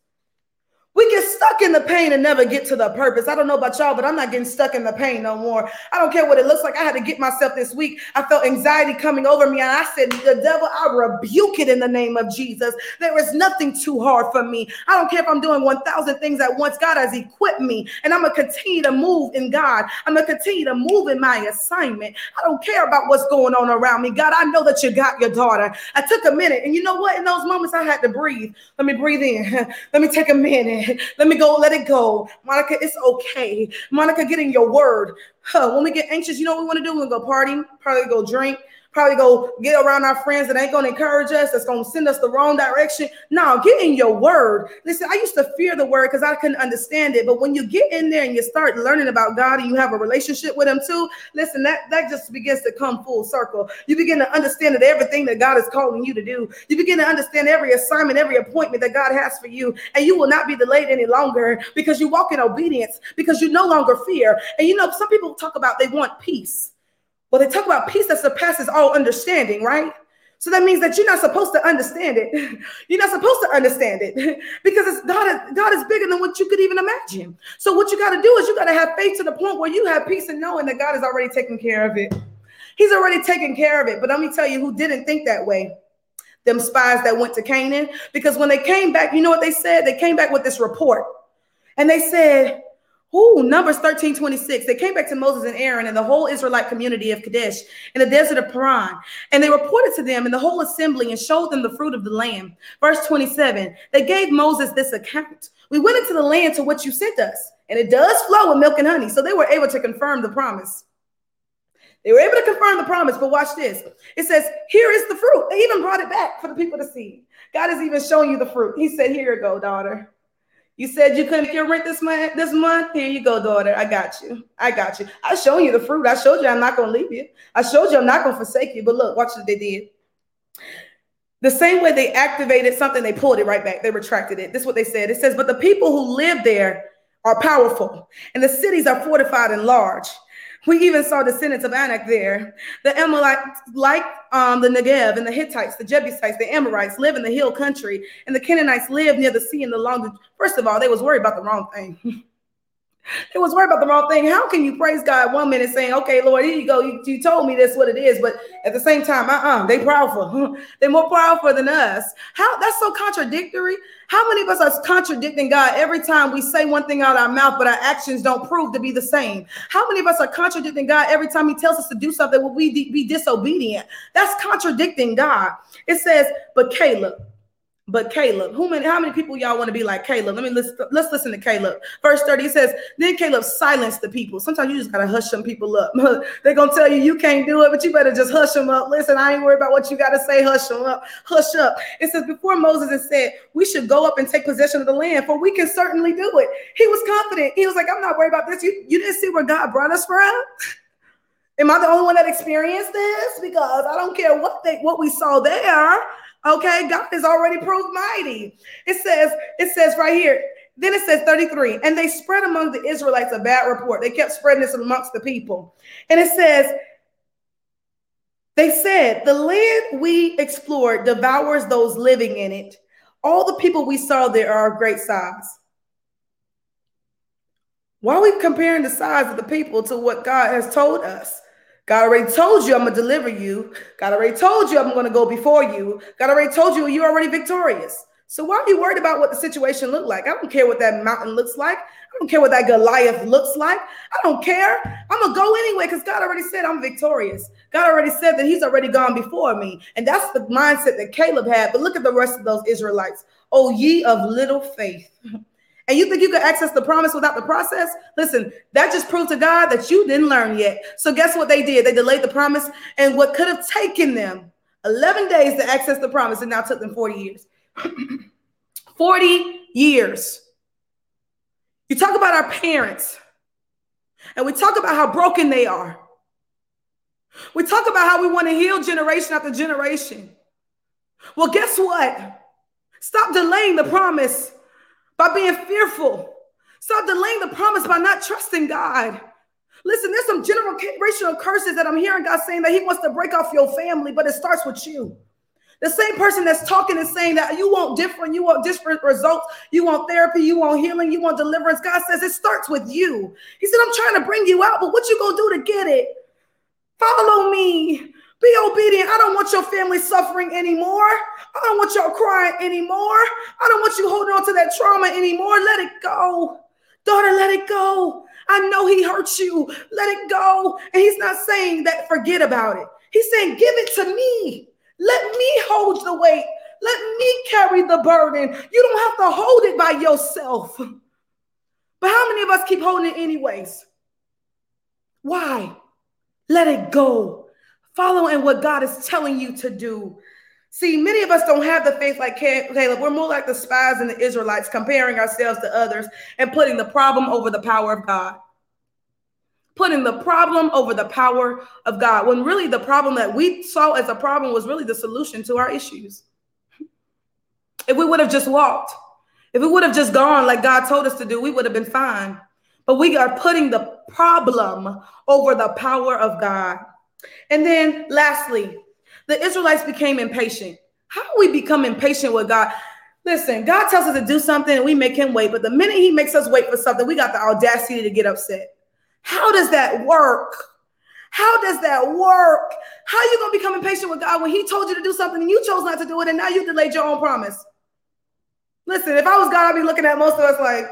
We get stuck in the pain and never get to the purpose. I don't know about y'all, but I'm not getting stuck in the pain no more. I don't care what it looks like. I had to get myself this week. I felt anxiety coming over me, and I said, The devil, I rebuke it in the name of Jesus. There is nothing too hard for me. I don't care if I'm doing 1,000 things at once. God has equipped me, and I'm going to continue to move in God. I'm going to continue to move in my assignment. I don't care about what's going on around me. God, I know that you got your daughter. I took a minute, and you know what? In those moments, I had to breathe. Let me breathe in. Let me take a minute. Let me go, let it go. Monica, it's okay. Monica, get in your word. Huh, when we get anxious, you know what we want to do? To go party, probably go drink, probably go get around our friends that ain't going to encourage us, that's going to send us the wrong direction. No, get in your word. Listen, I used to fear the word because I couldn't understand it. But when you get in there and you start learning about God and you have a relationship with Him too, listen, that, that just begins to come full circle. You begin to understand that everything that God is calling you to do, you begin to understand every assignment, every appointment that God has for you, and you will not be delayed any longer because you walk in obedience, because you no longer fear. And you know, some people talk about they want peace. Well, they talk about peace that surpasses all understanding, right? So that means that you're not supposed to understand it. You're not supposed to understand it because God is God is bigger than what you could even imagine. So what you got to do is you got to have faith to the point where you have peace and knowing that God is already taking care of it. He's already taken care of it. But let me tell you who didn't think that way. Them spies that went to Canaan. Because when they came back, you know what they said? They came back with this report. And they said, Ooh, Numbers 13 26. They came back to Moses and Aaron and the whole Israelite community of Kadesh in the desert of Paran. And they reported to them in the whole assembly and showed them the fruit of the land. Verse 27. They gave Moses this account. We went into the land to what you sent us, and it does flow with milk and honey. So they were able to confirm the promise. They were able to confirm the promise, but watch this. It says, Here is the fruit. They even brought it back for the people to see. God is even showing you the fruit. He said, Here you go, daughter. You said you couldn't get your rent this month. This month, here you go, daughter. I got you. I got you. I showed you the fruit. I showed you I'm not gonna leave you. I showed you I'm not gonna forsake you. But look, watch what they did. The same way they activated something, they pulled it right back. They retracted it. This is what they said. It says, "But the people who live there are powerful, and the cities are fortified and large." We even saw descendants of Anak there. The Amalekites, like um, the Negev and the Hittites, the Jebusites, the Amorites live in the hill country, and the Canaanites live near the sea and the long. First of all, they was worried about the wrong thing. They was worried about the wrong thing. How can you praise God one minute saying, okay, Lord, here you go. You, you told me that's what it is. But at the same time, uh-uh, they powerful. They're more powerful than us. How that's so contradictory. How many of us are contradicting God every time we say one thing out our mouth, but our actions don't prove to be the same? How many of us are contradicting God every time He tells us to do something, will we be disobedient? That's contradicting God. It says, but Caleb, but Caleb. Who many, how many people y'all want to be like Caleb? Let me listen, let's listen to Caleb. Verse 30 says, Then Caleb silenced the people. Sometimes you just gotta hush some people up. They're gonna tell you you can't do it, but you better just hush them up. Listen, I ain't worried about what you gotta say, hush them up, hush up. It says, Before Moses had said, We should go up and take possession of the land, for we can certainly do it. He was confident. He was like, I'm not worried about this. You, you didn't see where God brought us from? Am I the only one that experienced this? Because I don't care what they what we saw there. Okay, God is already proved mighty. It says, it says right here, then it says 33, and they spread among the Israelites a bad report. They kept spreading this amongst the people. And it says, they said, the land we explored devours those living in it. All the people we saw there are of great size. Why are we comparing the size of the people to what God has told us? God already told you I'm gonna deliver you. God already told you I'm gonna go before you. God already told you you're already victorious. So why are you worried about what the situation looked like? I don't care what that mountain looks like. I don't care what that Goliath looks like. I don't care. I'm gonna go anyway because God already said I'm victorious. God already said that He's already gone before me, and that's the mindset that Caleb had. But look at the rest of those Israelites. Oh, ye of little faith. and you think you could access the promise without the process? Listen, that just proved to God that you didn't learn yet. So, guess what they did? They delayed the promise, and what could have taken them 11 days to access the promise, and now took them 40 years. 40 years. You talk about our parents, and we talk about how broken they are. We talk about how we want to heal generation after generation. Well, guess what? Stop delaying the promise by being fearful. Stop delaying the promise by not trusting God. Listen, there's some generational curses that I'm hearing God saying that He wants to break off your family, but it starts with you. The same person that's talking is saying that you want different, you want different results, you want therapy, you want healing, you want deliverance. God says it starts with you. He said, I'm trying to bring you out, but what you gonna do to get it? Follow me. Be obedient. I don't want your family suffering anymore. I don't want y'all crying anymore. I don't want you holding on to that trauma anymore. Let it go. Daughter, let it go. I know he hurt you. Let it go. And he's not saying that forget about it. He's saying, give it to me. Let me hold the weight. Let me carry the burden. You don't have to hold it by yourself. But how many of us keep holding it anyways? Why? Let it go. Follow in what God is telling you to do. See, many of us don't have the faith like Caleb. We're more like the spies and the Israelites, comparing ourselves to others and putting the problem over the power of God. Putting the problem over the power of God, when really the problem that we saw as a problem was really the solution to our issues. If we would have just walked, if we would have just gone like God told us to do, we would have been fine. But we are putting the problem over the power of God. And then lastly, the Israelites became impatient. How we become impatient with God? Listen, God tells us to do something and we make him wait, but the minute he makes us wait for something, we got the audacity to get upset. How does that work? How does that work? How are you going to become impatient with God when he told you to do something and you chose not to do it and now you delayed your own promise? Listen, if I was God, I'd be looking at most of us like,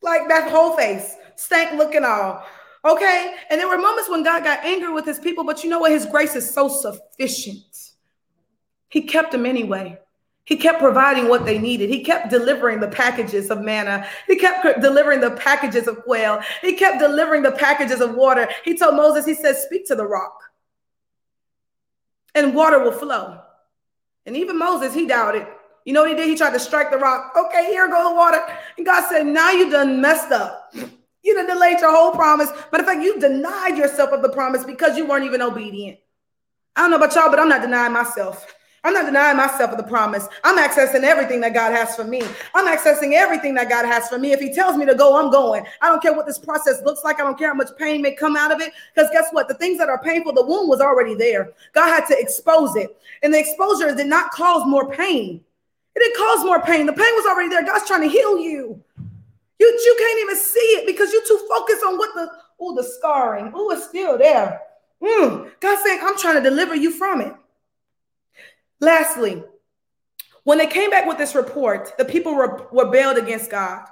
like that whole face, stank looking all. Okay. And there were moments when God got angry with his people, but you know what? His grace is so sufficient. He kept them anyway. He kept providing what they needed. He kept delivering the packages of manna. He kept delivering the packages of quail. He kept delivering the packages of water. He told Moses, he said, Speak to the rock, and water will flow. And even Moses, he doubted. You know what he did? He tried to strike the rock. Okay, here go the water. And God said, Now you done messed up. You done delayed your whole promise. But in fact, you denied yourself of the promise because you weren't even obedient. I don't know about y'all, but I'm not denying myself. I'm not denying myself of the promise. I'm accessing everything that God has for me. I'm accessing everything that God has for me. If He tells me to go, I'm going. I don't care what this process looks like. I don't care how much pain may come out of it. Because guess what? The things that are painful, the wound was already there. God had to expose it. And the exposure did not cause more pain. It didn't cause more pain. The pain was already there. God's trying to heal you. You, you can't even see it because you're too focused on what the oh the scarring. Oh, it's still there. Mm. God's saying, I'm trying to deliver you from it. Lastly, when they came back with this report, the people were rebelled against God.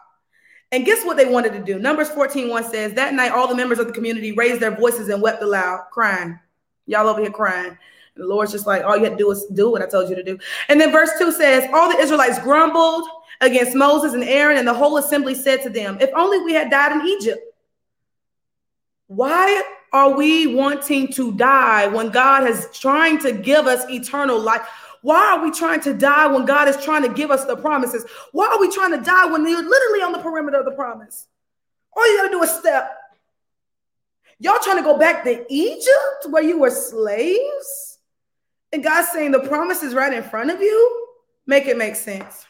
And guess what they wanted to do? Numbers 14 1 says, That night, all the members of the community raised their voices and wept aloud, crying. Y'all over here crying. And the Lord's just like, all you have to do is do what I told you to do. And then verse 2 says, All the Israelites grumbled against Moses and Aaron, and the whole assembly said to them, If only we had died in Egypt. Why are we wanting to die when God is trying to give us eternal life? Why are we trying to die when God is trying to give us the promises? Why are we trying to die when you're literally on the perimeter of the promise? All you got to do is step. Y'all trying to go back to Egypt where you were slaves? And God's saying the promise is right in front of you? Make it make sense.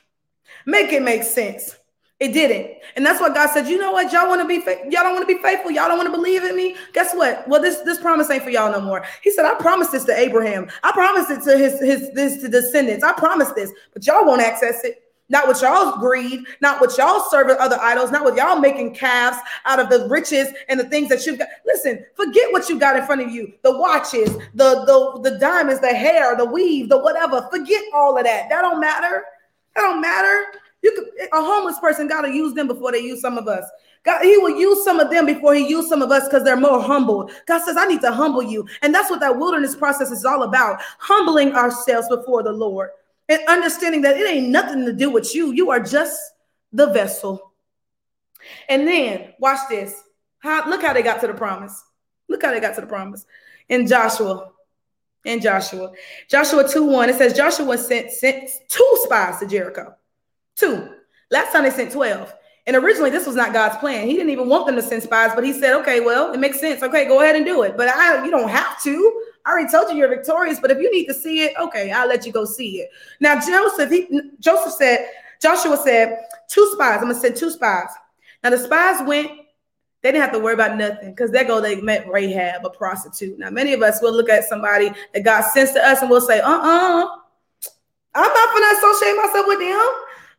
Make it make sense. It didn't. And that's why God said, you know what? Y'all want to be fa- y'all don't want to be faithful. Y'all don't want to believe in me. Guess what? Well, this this promise ain't for y'all no more. He said, I promised this to Abraham. I promised it to his his this to descendants. I promised this, but y'all won't access it. Not with y'all's greed, not with y'all serving other idols, not with y'all making calves out of the riches and the things that you've got. Listen, forget what you got in front of you. The watches, the the the diamonds, the hair, the weave, the whatever. Forget all of that. That don't matter. That don't matter. You could a homeless person got to use them before they use some of us. God, he will use some of them before he use some of us because they're more humble. God says, I need to humble you. And that's what that wilderness process is all about. Humbling ourselves before the Lord and understanding that it ain't nothing to do with you. You are just the vessel. And then watch this. How, look how they got to the promise. Look how they got to the promise. In Joshua, in Joshua, Joshua 2 1, it says Joshua sent, sent two spies to Jericho. Two. Last time they sent 12. And originally, this was not God's plan. He didn't even want them to send spies, but he said, okay, well, it makes sense. Okay, go ahead and do it. But I, you don't have to. I already told you you're victorious, but if you need to see it, okay, I'll let you go see it. Now, Joseph, he, Joseph said, Joshua said, two spies. I'm gonna send two spies. Now the spies went, they didn't have to worry about nothing because they go, they met Rahab, a prostitute. Now, many of us will look at somebody that God sends to us and we'll say, uh-uh, I'm not gonna associate myself with them.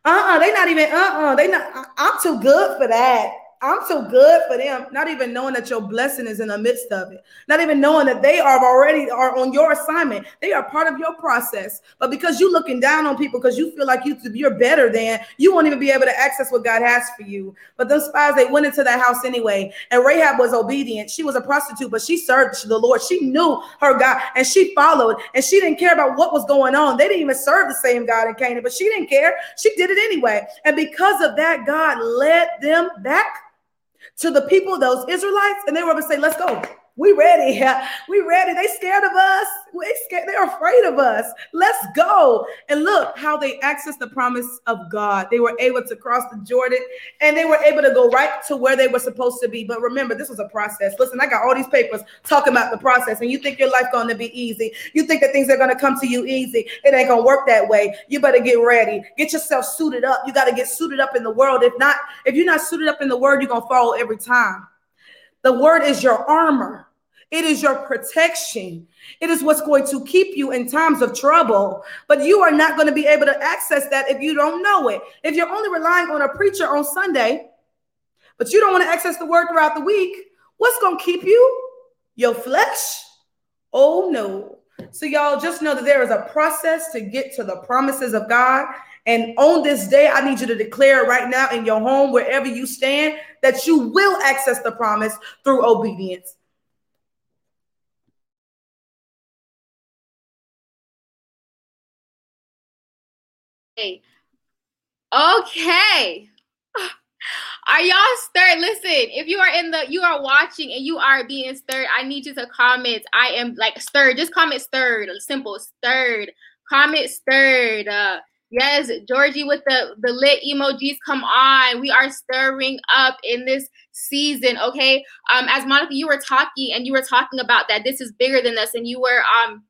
Uh-uh, they not even uh-uh. They not I'm too good for that. I'm so good for them, not even knowing that your blessing is in the midst of it, not even knowing that they are already are on your assignment. They are part of your process. But because you're looking down on people because you feel like you you're better than, you won't even be able to access what God has for you. But those spies they went into that house anyway, and Rahab was obedient. She was a prostitute, but she served the Lord. She knew her God, and she followed, and she didn't care about what was going on. They didn't even serve the same God in Canaan, but she didn't care. She did it anyway, and because of that, God led them back to the people, those Israelites, and they were going to say, Let's go. We ready. We ready. They scared of us. We scared. They're afraid of us. Let's go. And look how they accessed the promise of God. They were able to cross the Jordan and they were able to go right to where they were supposed to be. But remember, this was a process. Listen, I got all these papers talking about the process. And you think your life going to be easy. You think that things are going to come to you easy. It ain't going to work that way. You better get ready. Get yourself suited up. You got to get suited up in the world. If not, if you're not suited up in the word, you're going to fall every time. The word is your armor. It is your protection. It is what's going to keep you in times of trouble. But you are not going to be able to access that if you don't know it. If you're only relying on a preacher on Sunday, but you don't want to access the word throughout the week, what's going to keep you? Your flesh? Oh no. So, y'all just know that there is a process to get to the promises of God. And on this day, I need you to declare right now in your home, wherever you stand, that you will access the promise through obedience. Okay. Are y'all stirred? Listen, if you are in the you are watching and you are being stirred, I need you to comment. I am like stirred. Just comment stirred. Simple stirred. Comment stirred. Uh yes, Georgie with the the lit emojis. Come on. We are stirring up in this season. Okay. Um, as Monica, you were talking and you were talking about that this is bigger than us, and you were um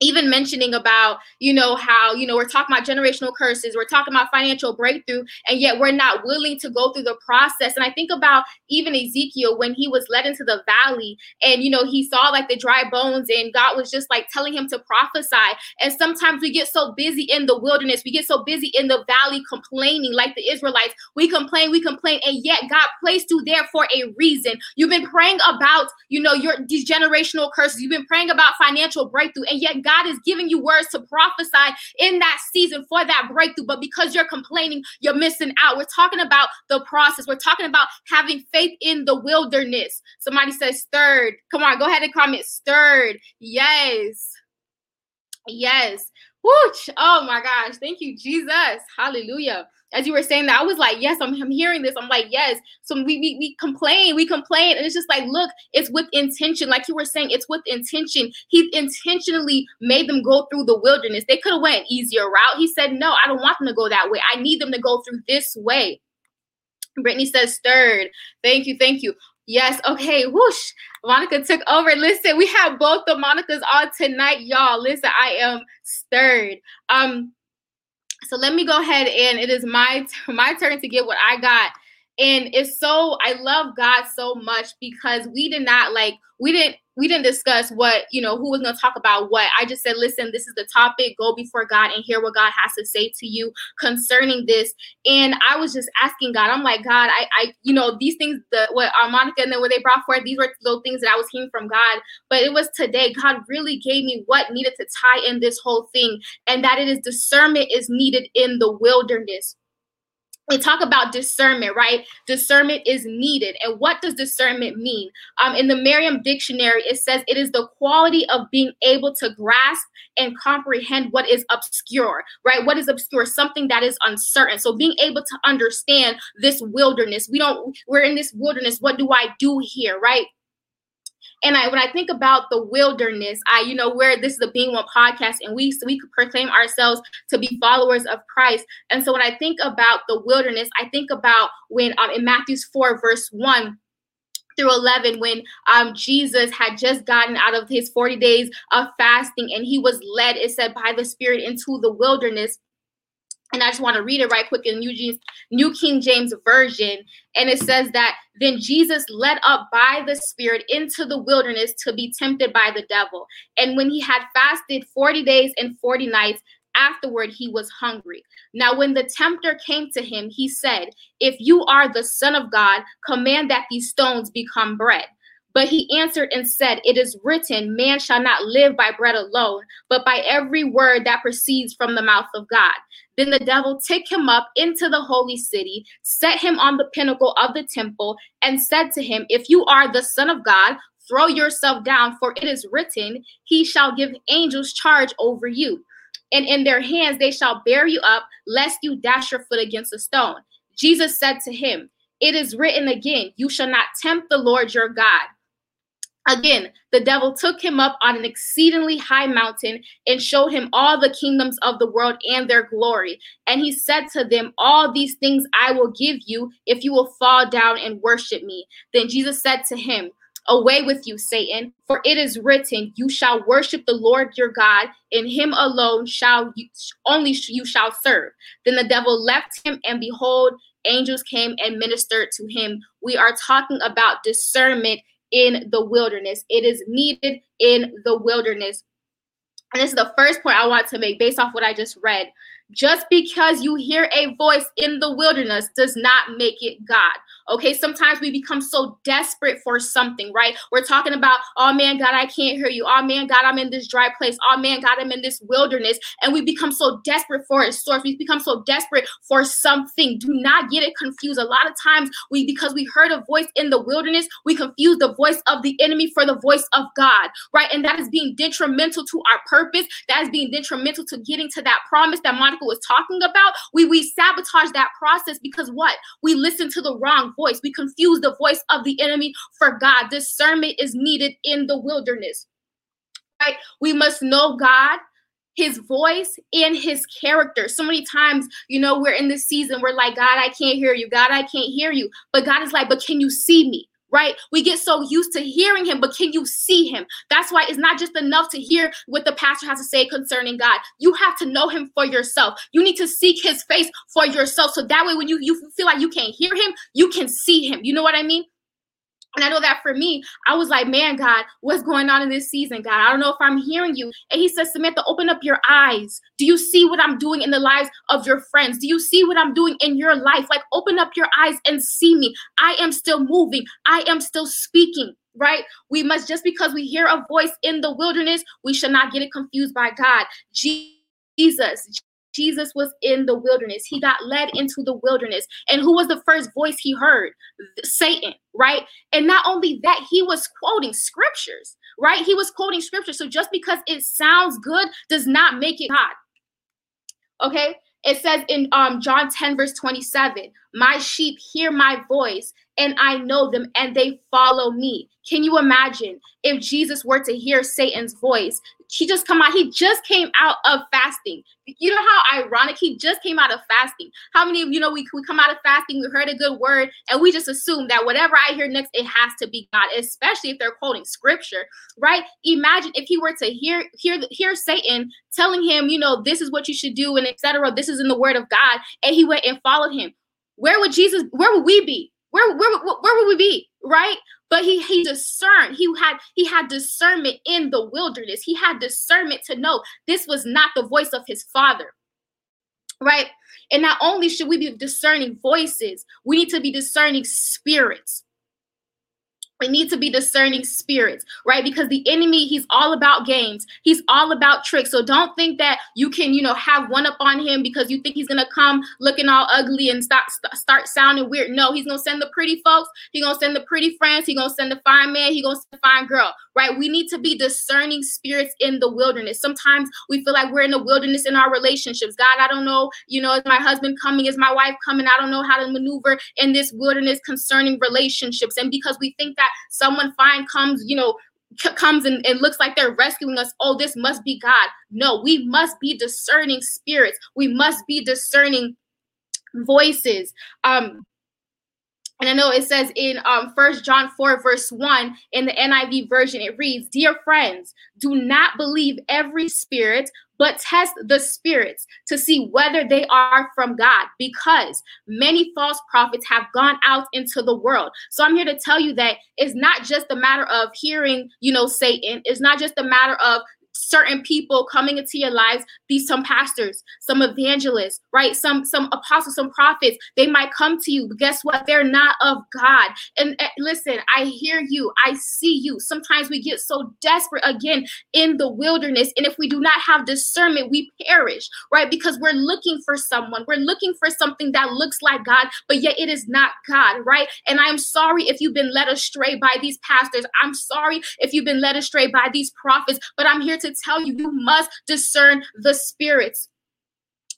even mentioning about you know how you know we're talking about generational curses we're talking about financial breakthrough and yet we're not willing to go through the process. And i think about even ezekiel when he was led into the valley and you know he saw like the dry bones and god was just like telling him to prophesy. And sometimes we get so busy in the wilderness we get so busy in the valley complaining like the israelites. We complain we complain and yet god placed you there for a reason. You've been praying about you know your these generational curses. You've been praying about financial breakthrough and yet God is giving you words to prophesy in that season for that breakthrough. But because you're complaining, you're missing out. We're talking about the process. We're talking about having faith in the wilderness. Somebody says stirred. Come on, go ahead and comment stirred. Yes. Yes. Whoosh. Oh my gosh. Thank you, Jesus. Hallelujah. As you were saying that, I was like, yes, I'm, I'm hearing this. I'm like, yes. So we, we we complain, we complain, and it's just like, look, it's with intention. Like you were saying, it's with intention. He intentionally made them go through the wilderness. They could have went an easier route. He said, no, I don't want them to go that way. I need them to go through this way. Brittany says stirred. Thank you, thank you. Yes, okay, whoosh. Monica took over. Listen, we have both the Monicas on tonight, y'all. Listen, I am stirred. Um, so let me go ahead and it is my my turn to get what I got and it's so i love god so much because we did not like we didn't we didn't discuss what you know who was going to talk about what. I just said listen this is the topic. Go before god and hear what god has to say to you concerning this. And i was just asking god i'm like god i i you know these things the what uh, monica and then what they brought forth these were those things that i was hearing from god. But it was today god really gave me what needed to tie in this whole thing and that it is discernment is needed in the wilderness we talk about discernment, right? Discernment is needed. And what does discernment mean? Um, in the Merriam Dictionary, it says it is the quality of being able to grasp and comprehend what is obscure, right? What is obscure? Something that is uncertain. So being able to understand this wilderness, we don't, we're in this wilderness. What do I do here, right? And I, when I think about the wilderness, I, you know, where this is a Being One podcast, and we so we could proclaim ourselves to be followers of Christ. And so when I think about the wilderness, I think about when um, in Matthew's four verse one through 11 when um, Jesus had just gotten out of his 40 days of fasting and he was led, it said, by the Spirit into the wilderness and I just want to read it right quick in New, New King James Version. And it says that then Jesus led up by the Spirit into the wilderness to be tempted by the devil. And when he had fasted 40 days and 40 nights, afterward he was hungry. Now, when the tempter came to him, he said, If you are the Son of God, command that these stones become bread. But he answered and said, It is written, Man shall not live by bread alone, but by every word that proceeds from the mouth of God. Then the devil took him up into the holy city, set him on the pinnacle of the temple, and said to him, If you are the Son of God, throw yourself down, for it is written, He shall give angels charge over you. And in their hands they shall bear you up, lest you dash your foot against a stone. Jesus said to him, It is written again, You shall not tempt the Lord your God. Again, the devil took him up on an exceedingly high mountain and showed him all the kingdoms of the world and their glory. And he said to them, All these things I will give you if you will fall down and worship me. Then Jesus said to him, Away with you, Satan, for it is written, You shall worship the Lord your God, and him alone shall you only you shall serve. Then the devil left him, and behold, angels came and ministered to him. We are talking about discernment in the wilderness. It is needed in the wilderness. And this is the first point I want to make based off what I just read. Just because you hear a voice in the wilderness does not make it God. Okay, sometimes we become so desperate for something, right? We're talking about, oh man, God, I can't hear you. Oh man, God, I'm in this dry place. Oh man, God, I'm in this wilderness. And we become so desperate for a source. We become so desperate for something. Do not get it confused. A lot of times, we because we heard a voice in the wilderness, we confuse the voice of the enemy for the voice of God, right? And that is being detrimental to our purpose. That is being detrimental to getting to that promise that Monica was talking about. We we sabotage that process because what? We listen to the wrong voice. We confuse the voice of the enemy for God. Discernment is needed in the wilderness. Right? We must know God his voice and his character. So many times, you know, we're in this season, we're like, God, I can't hear you. God, I can't hear you. But God is like, but can you see me? Right? We get so used to hearing him, but can you see him? That's why it's not just enough to hear what the pastor has to say concerning God. You have to know him for yourself. You need to seek his face for yourself. So that way, when you, you feel like you can't hear him, you can see him. You know what I mean? And I know that for me, I was like, man, God, what's going on in this season, God? I don't know if I'm hearing you. And he says, Samantha, open up your eyes. Do you see what I'm doing in the lives of your friends? Do you see what I'm doing in your life? Like, open up your eyes and see me. I am still moving, I am still speaking. Right? We must just because we hear a voice in the wilderness, we should not get it confused by God. Jesus, Jesus was in the wilderness. He got led into the wilderness. And who was the first voice he heard? Satan, right? And not only that, he was quoting scriptures, right? He was quoting scriptures. So just because it sounds good does not make it God. Okay? It says in um, John 10, verse 27, My sheep hear my voice, and I know them, and they follow me. Can you imagine if Jesus were to hear Satan's voice? He just come out, he just came out of fasting. You know how ironic he just came out of fasting. How many of you know we, we come out of fasting, we heard a good word, and we just assume that whatever I hear next, it has to be God, especially if they're quoting scripture, right? Imagine if he were to hear hear hear Satan telling him, you know, this is what you should do, and etc. This is in the word of God, and he went and followed him. Where would Jesus, where would we be? Where, where, where would we be? Right? but he he discerned he had he had discernment in the wilderness he had discernment to know this was not the voice of his father right and not only should we be discerning voices we need to be discerning spirits we need to be discerning spirits, right? Because the enemy, he's all about games. He's all about tricks. So don't think that you can, you know, have one up on him because you think he's gonna come looking all ugly and start start sounding weird. No, he's gonna send the pretty folks. He's gonna send the pretty friends. He's gonna send the fine man. He's gonna send the fine girl, right? We need to be discerning spirits in the wilderness. Sometimes we feel like we're in the wilderness in our relationships. God, I don't know, you know, is my husband coming? Is my wife coming? I don't know how to maneuver in this wilderness concerning relationships. And because we think that someone fine comes, you know, comes and, and looks like they're rescuing us, oh, this must be God. No, we must be discerning spirits. We must be discerning voices. Um, and I know it says in um, 1 John 4, verse 1, in the NIV version, it reads, Dear friends, do not believe every spirit, but test the spirits to see whether they are from God, because many false prophets have gone out into the world. So I'm here to tell you that it's not just a matter of hearing, you know, Satan. It's not just a matter of certain people coming into your lives be some pastors some evangelists right? Some some apostles some prophets they might come to you guess what? They're not of god. And uh, listen i hear you. I see you. Sometimes we get so desperate again in the wilderness and if we do not have discernment we perish right? Because we're looking for someone. We're looking for something that looks like god but yet it is not god right? And i'm sorry if you've been led astray by these pastors. I'm sorry if you've been led astray by these prophets but i'm here to tell you, you must discern the spirits.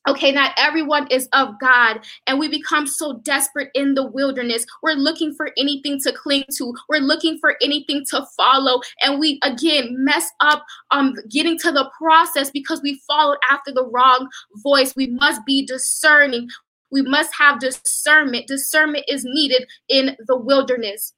Okay, not everyone is of God, and we become so desperate in the wilderness. We're looking for anything to cling to, we're looking for anything to follow, and we again mess up um getting to the process because we followed after the wrong voice. We must be discerning, we must have discernment. Discernment is needed in the wilderness.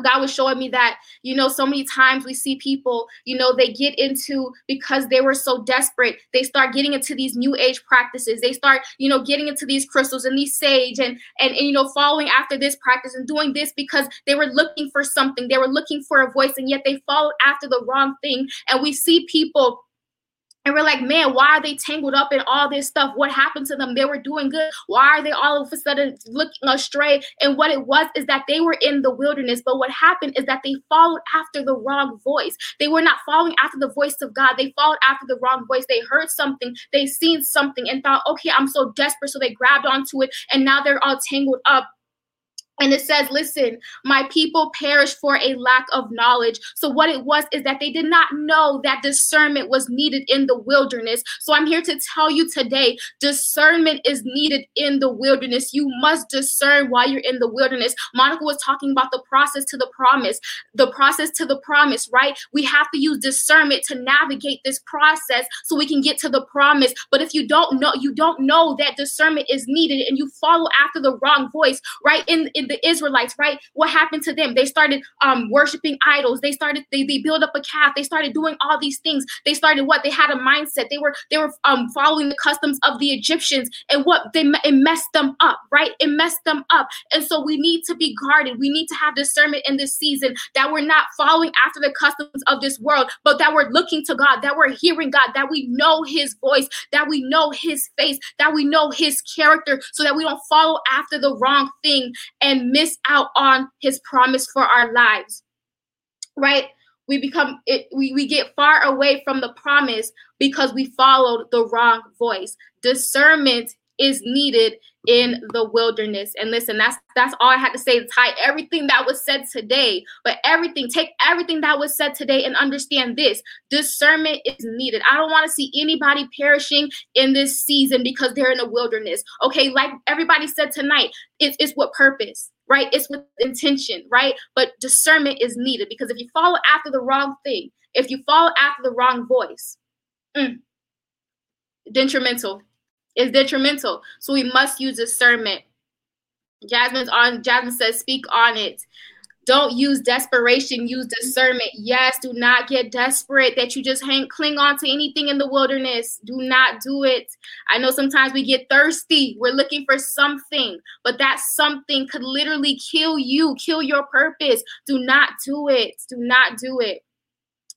God was showing me that, you know, so many times we see people, you know, they get into because they were so desperate, they start getting into these new age practices. They start, you know, getting into these crystals and these sage and, and, and you know, following after this practice and doing this because they were looking for something. They were looking for a voice and yet they followed after the wrong thing. And we see people and we're like, man, why are they tangled up in all this stuff? What happened to them? They were doing good. Why are they all of a sudden looking astray? And what it was is that they were in the wilderness. But what happened is that they followed after the wrong voice. They were not following after the voice of God. They followed after the wrong voice. They heard something, they seen something, and thought, okay, I'm so desperate. So they grabbed onto it, and now they're all tangled up and it says, Listen, my people perish for a lack of knowledge. So, what it was is that they did not know that discernment was needed in the wilderness. So, I'm here to tell you today discernment is needed in the wilderness. You must discern while you're in the wilderness. Monica was talking about the process to the promise, the process to the promise, right? We have to use discernment to navigate this process so we can get to the promise. But if you don't know, you don't know that discernment is needed and you follow after the wrong voice, right? In, in the Israelites, right? What happened to them? They started um, worshiping idols. They started they they built up a calf. They started doing all these things. They started what? They had a mindset. They were they were um, following the customs of the Egyptians, and what they it messed them up, right? It messed them up, and so we need to be guarded. We need to have discernment in this season that we're not following after the customs of this world, but that we're looking to God, that we're hearing God, that we know His voice, that we know His face, that we know His character, so that we don't follow after the wrong thing and miss out on his promise for our lives. Right? we become it, we, we get far away from the promise because we followed the wrong voice discernment is needed in the wilderness and listen that's that's all i had to say to tie everything that was said today but everything take everything that was said today and understand this discernment is needed i don't want to see anybody perishing in this season because they're in a wilderness okay like everybody said tonight it's, it's what purpose right? It's with intention, right? But discernment is needed because if you follow after the wrong thing, if you follow after the wrong voice, mm, detrimental. It's detrimental. So we must use discernment. Jasmine's on. Jasmine says, "Speak on it." Don't use desperation, use discernment. Yes, do not get desperate that you just hang cling on to anything in the wilderness. Do not do it. I know sometimes we get thirsty. We're looking for something, but that something could literally kill you, kill your purpose. Do not do it. Do not do it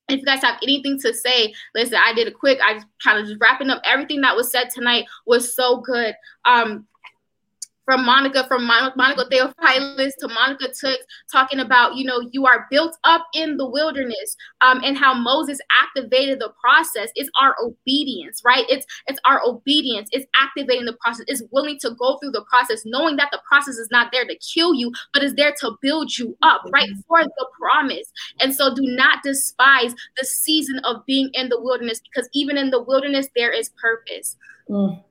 if you guys have anything to say, listen, I did a quick, I kind of just wrapping up everything that was said tonight was so good. Um, from Monica, from Monica Theophilus to Monica Took, talking about, you know, you are built up in the wilderness um, and how Moses activated the process. It's our obedience, right? It's it's our obedience. It's activating the process. It's willing to go through the process, knowing that the process is not there to kill you, but is there to build you up, right? For the promise. And so do not despise the season of being in the wilderness because even in the wilderness, there is purpose. Mm.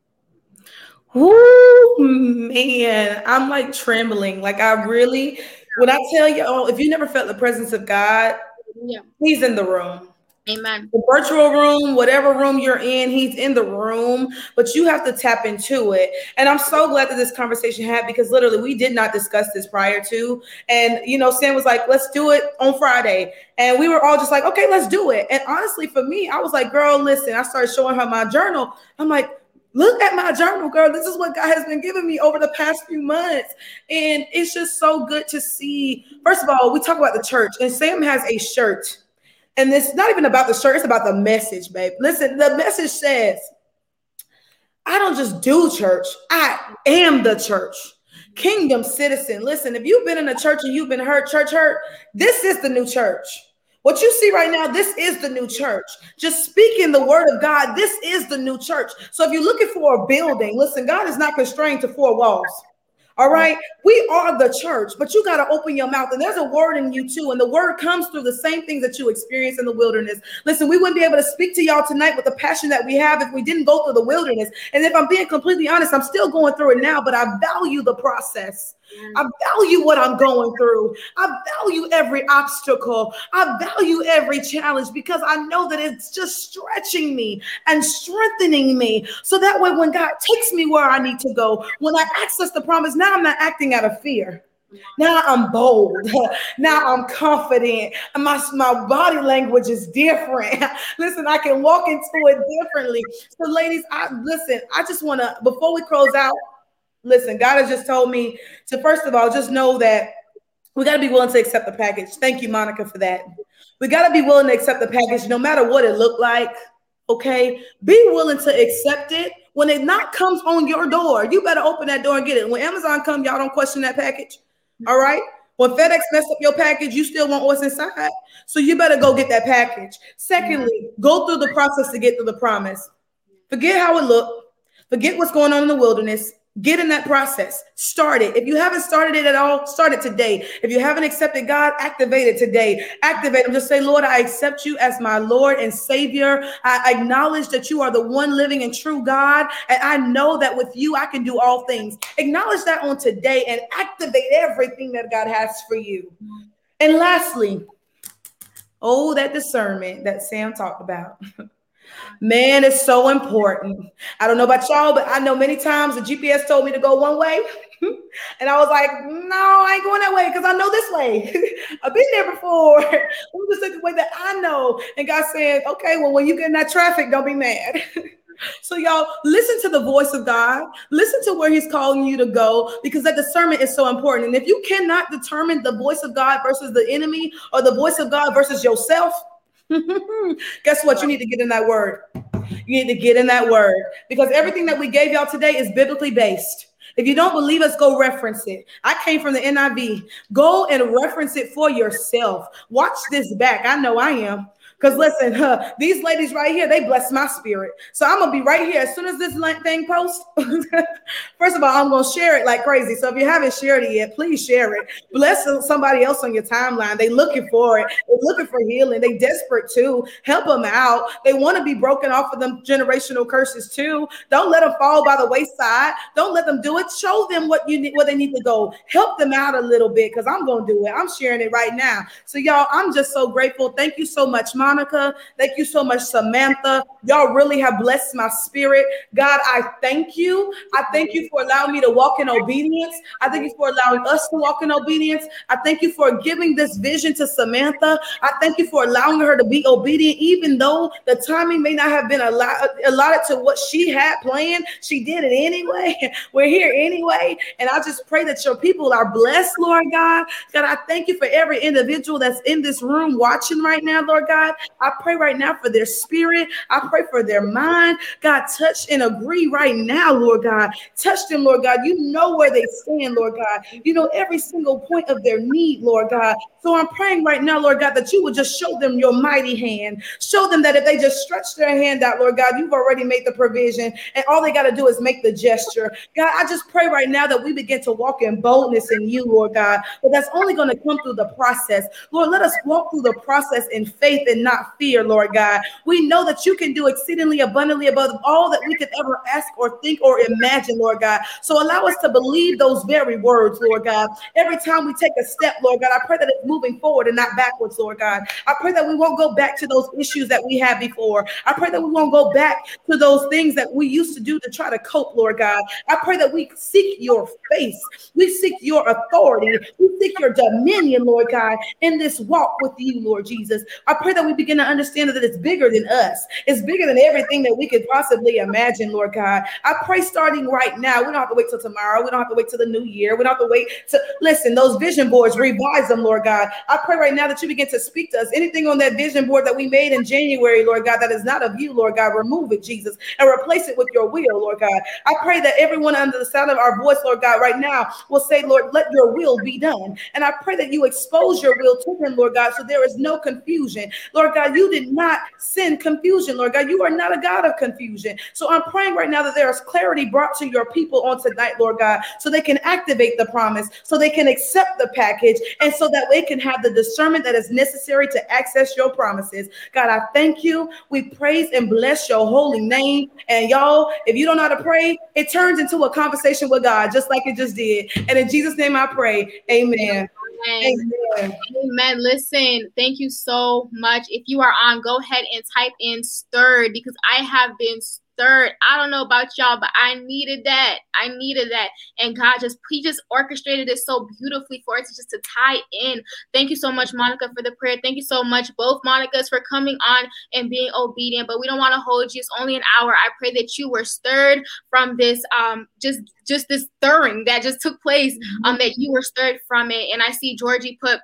Whoo, man, I'm like trembling. Like I really, when I tell you, oh, if you never felt the presence of God, yeah. He's in the room. Amen. The virtual room, whatever room you're in, he's in the room, but you have to tap into it. And I'm so glad that this conversation had because literally we did not discuss this prior to. And you know, Sam was like, let's do it on Friday. And we were all just like, okay, let's do it. And honestly, for me, I was like, girl, listen, I started showing her my journal. I'm like, look at my journal, girl. This is what God has been giving me over the past few months. And it's just so good to see. First of all, we talk about the church, and Sam has a shirt. And it's not even about the shirt, it's about the message, babe. Listen, the message says, I don't just do church, I am the church. Kingdom citizen. Listen, if you've been in a church and you've been hurt, church hurt, this is the new church. What you see right now, this is the new church. Just speaking the word of God, this is the new church. So if you're looking for a building, listen, God is not constrained to four walls. All right. We are the church, but you got to open your mouth. And there's a word in you too. And the word comes through the same things that you experience in the wilderness. Listen, we wouldn't be able to speak to y'all tonight with the passion that we have if we didn't go through the wilderness. And if I'm being completely honest, I'm still going through it now, but I value the process. I value what I'm going through. I value every obstacle. I value every challenge because I know that it's just stretching me and strengthening me. So that way, when God takes me where I need to go, when I access the promise, now I'm not acting out of fear. Now I'm bold. Now I'm confident. My, my body language is different. listen, I can walk into it differently. So, ladies, I listen, I just want to, before we close out, listen, God has just told me to first of all, just know that we got to be willing to accept the package. Thank you, Monica, for that. We got to be willing to accept the package no matter what it looked like. Okay. Be willing to accept it. When it not comes on your door, you better open that door and get it. When Amazon come, y'all don't question that package. All right. When FedEx mess up your package, you still want what's inside. So you better go get that package. Secondly, go through the process to get to the promise. Forget how it looked. Forget what's going on in the wilderness. Get in that process. Start it. If you haven't started it at all, start it today. If you haven't accepted God, activate it today. Activate them. Just say, Lord, I accept you as my Lord and Savior. I acknowledge that you are the one living and true God. And I know that with you, I can do all things. Acknowledge that on today and activate everything that God has for you. And lastly, oh, that discernment that Sam talked about. Man, it's so important. I don't know about y'all, but I know many times the GPS told me to go one way. and I was like, no, I ain't going that way because I know this way. I've been there before. I'm just the way that I know. And God said, okay, well, when you get in that traffic, don't be mad. so, y'all, listen to the voice of God. Listen to where He's calling you to go because that discernment is so important. And if you cannot determine the voice of God versus the enemy or the voice of God versus yourself, Guess what? You need to get in that word. You need to get in that word because everything that we gave y'all today is biblically based. If you don't believe us, go reference it. I came from the NIV. Go and reference it for yourself. Watch this back. I know I am. Because listen, huh, these ladies right here, they bless my spirit. So I'm gonna be right here as soon as this thing posts. First of all, I'm gonna share it like crazy. So if you haven't shared it yet, please share it. Bless somebody else on your timeline. They looking for it. They're looking for healing. They desperate too. Help them out. They want to be broken off of them generational curses too. Don't let them fall by the wayside. Don't let them do it. Show them what you need, where they need to go. Help them out a little bit because I'm gonna do it. I'm sharing it right now. So y'all, I'm just so grateful. Thank you so much, Mom. Monica. Thank you so much, Samantha. Y'all really have blessed my spirit. God, I thank you. I thank you for allowing me to walk in obedience. I thank you for allowing us to walk in obedience. I thank you for giving this vision to Samantha. I thank you for allowing her to be obedient, even though the timing may not have been allotted to what she had planned. She did it anyway. We're here anyway. And I just pray that your people are blessed, Lord God. God, I thank you for every individual that's in this room watching right now, Lord God. I pray right now for their spirit. I pray for their mind. God, touch and agree right now, Lord God. Touch them, Lord God. You know where they stand, Lord God. You know every single point of their need, Lord God. So I'm praying right now, Lord God, that you would just show them your mighty hand. Show them that if they just stretch their hand out, Lord God, you've already made the provision, and all they got to do is make the gesture. God, I just pray right now that we begin to walk in boldness in you, Lord God. But that's only going to come through the process. Lord, let us walk through the process in faith and not fear, Lord God. We know that you can do exceedingly abundantly above all that we could ever ask or think or imagine, Lord God. So allow us to believe those very words, Lord God. Every time we take a step, Lord God, I pray that it's moving forward and not backwards, Lord God. I pray that we won't go back to those issues that we had before. I pray that we won't go back to those things that we used to do to try to cope, Lord God. I pray that we seek your face. We seek your authority. We seek your dominion, Lord God, in this walk with you, Lord Jesus. I pray that we begin to understand that it's bigger than us. It's bigger than everything that we could possibly imagine, Lord God. I pray starting right now. We don't have to wait till tomorrow. We don't have to wait till the new year. We don't have to wait to listen. Those vision boards, revise them, Lord God. I pray right now that you begin to speak to us. Anything on that vision board that we made in January, Lord God, that is not of you, Lord God, remove it, Jesus, and replace it with your will, Lord God. I pray that everyone under the sound of our voice, Lord God, right now will say, Lord, let your will be done. And I pray that you expose your will to him, Lord God, so there is no confusion. Lord God, you did not send confusion, Lord God. You are not a God of confusion. So I'm praying right now that there is clarity brought to your people on tonight, Lord God, so they can activate the promise, so they can accept the package, and so that they can have the discernment that is necessary to access your promises. God, I thank you. We praise and bless your holy name. And y'all, if you don't know how to pray, it turns into a conversation with God, just like it just did. And in Jesus' name I pray. Amen. Amen. Amen. Listen, thank you so much. If you are on, go ahead and type in stirred because I have been stirred. I don't know about y'all, but I needed that. I needed that. And God just, He just orchestrated it so beautifully for it to just to tie in. Thank you so much, Monica, for the prayer. Thank you so much, both Monicas, for coming on and being obedient. But we don't want to hold you. It's only an hour. I pray that you were stirred from this, um, just just this stirring that just took place, um, that you were stirred from it. And I see Georgie put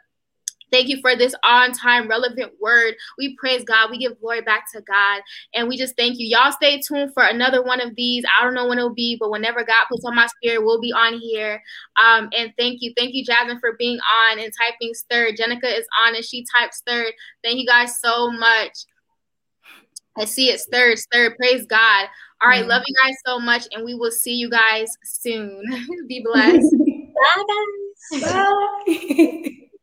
Thank you for this on time, relevant word. We praise God. We give glory back to God. And we just thank you. Y'all stay tuned for another one of these. I don't know when it'll be, but whenever God puts on my spirit, we'll be on here. Um, and thank you. Thank you, Jasmine, for being on and typing stirred. Jenica is on and she types stirred. Thank you guys so much. I see it stirred, stirred. Praise God. All right. Love you guys so much. And we will see you guys soon. be blessed. Bye, guys. Bye.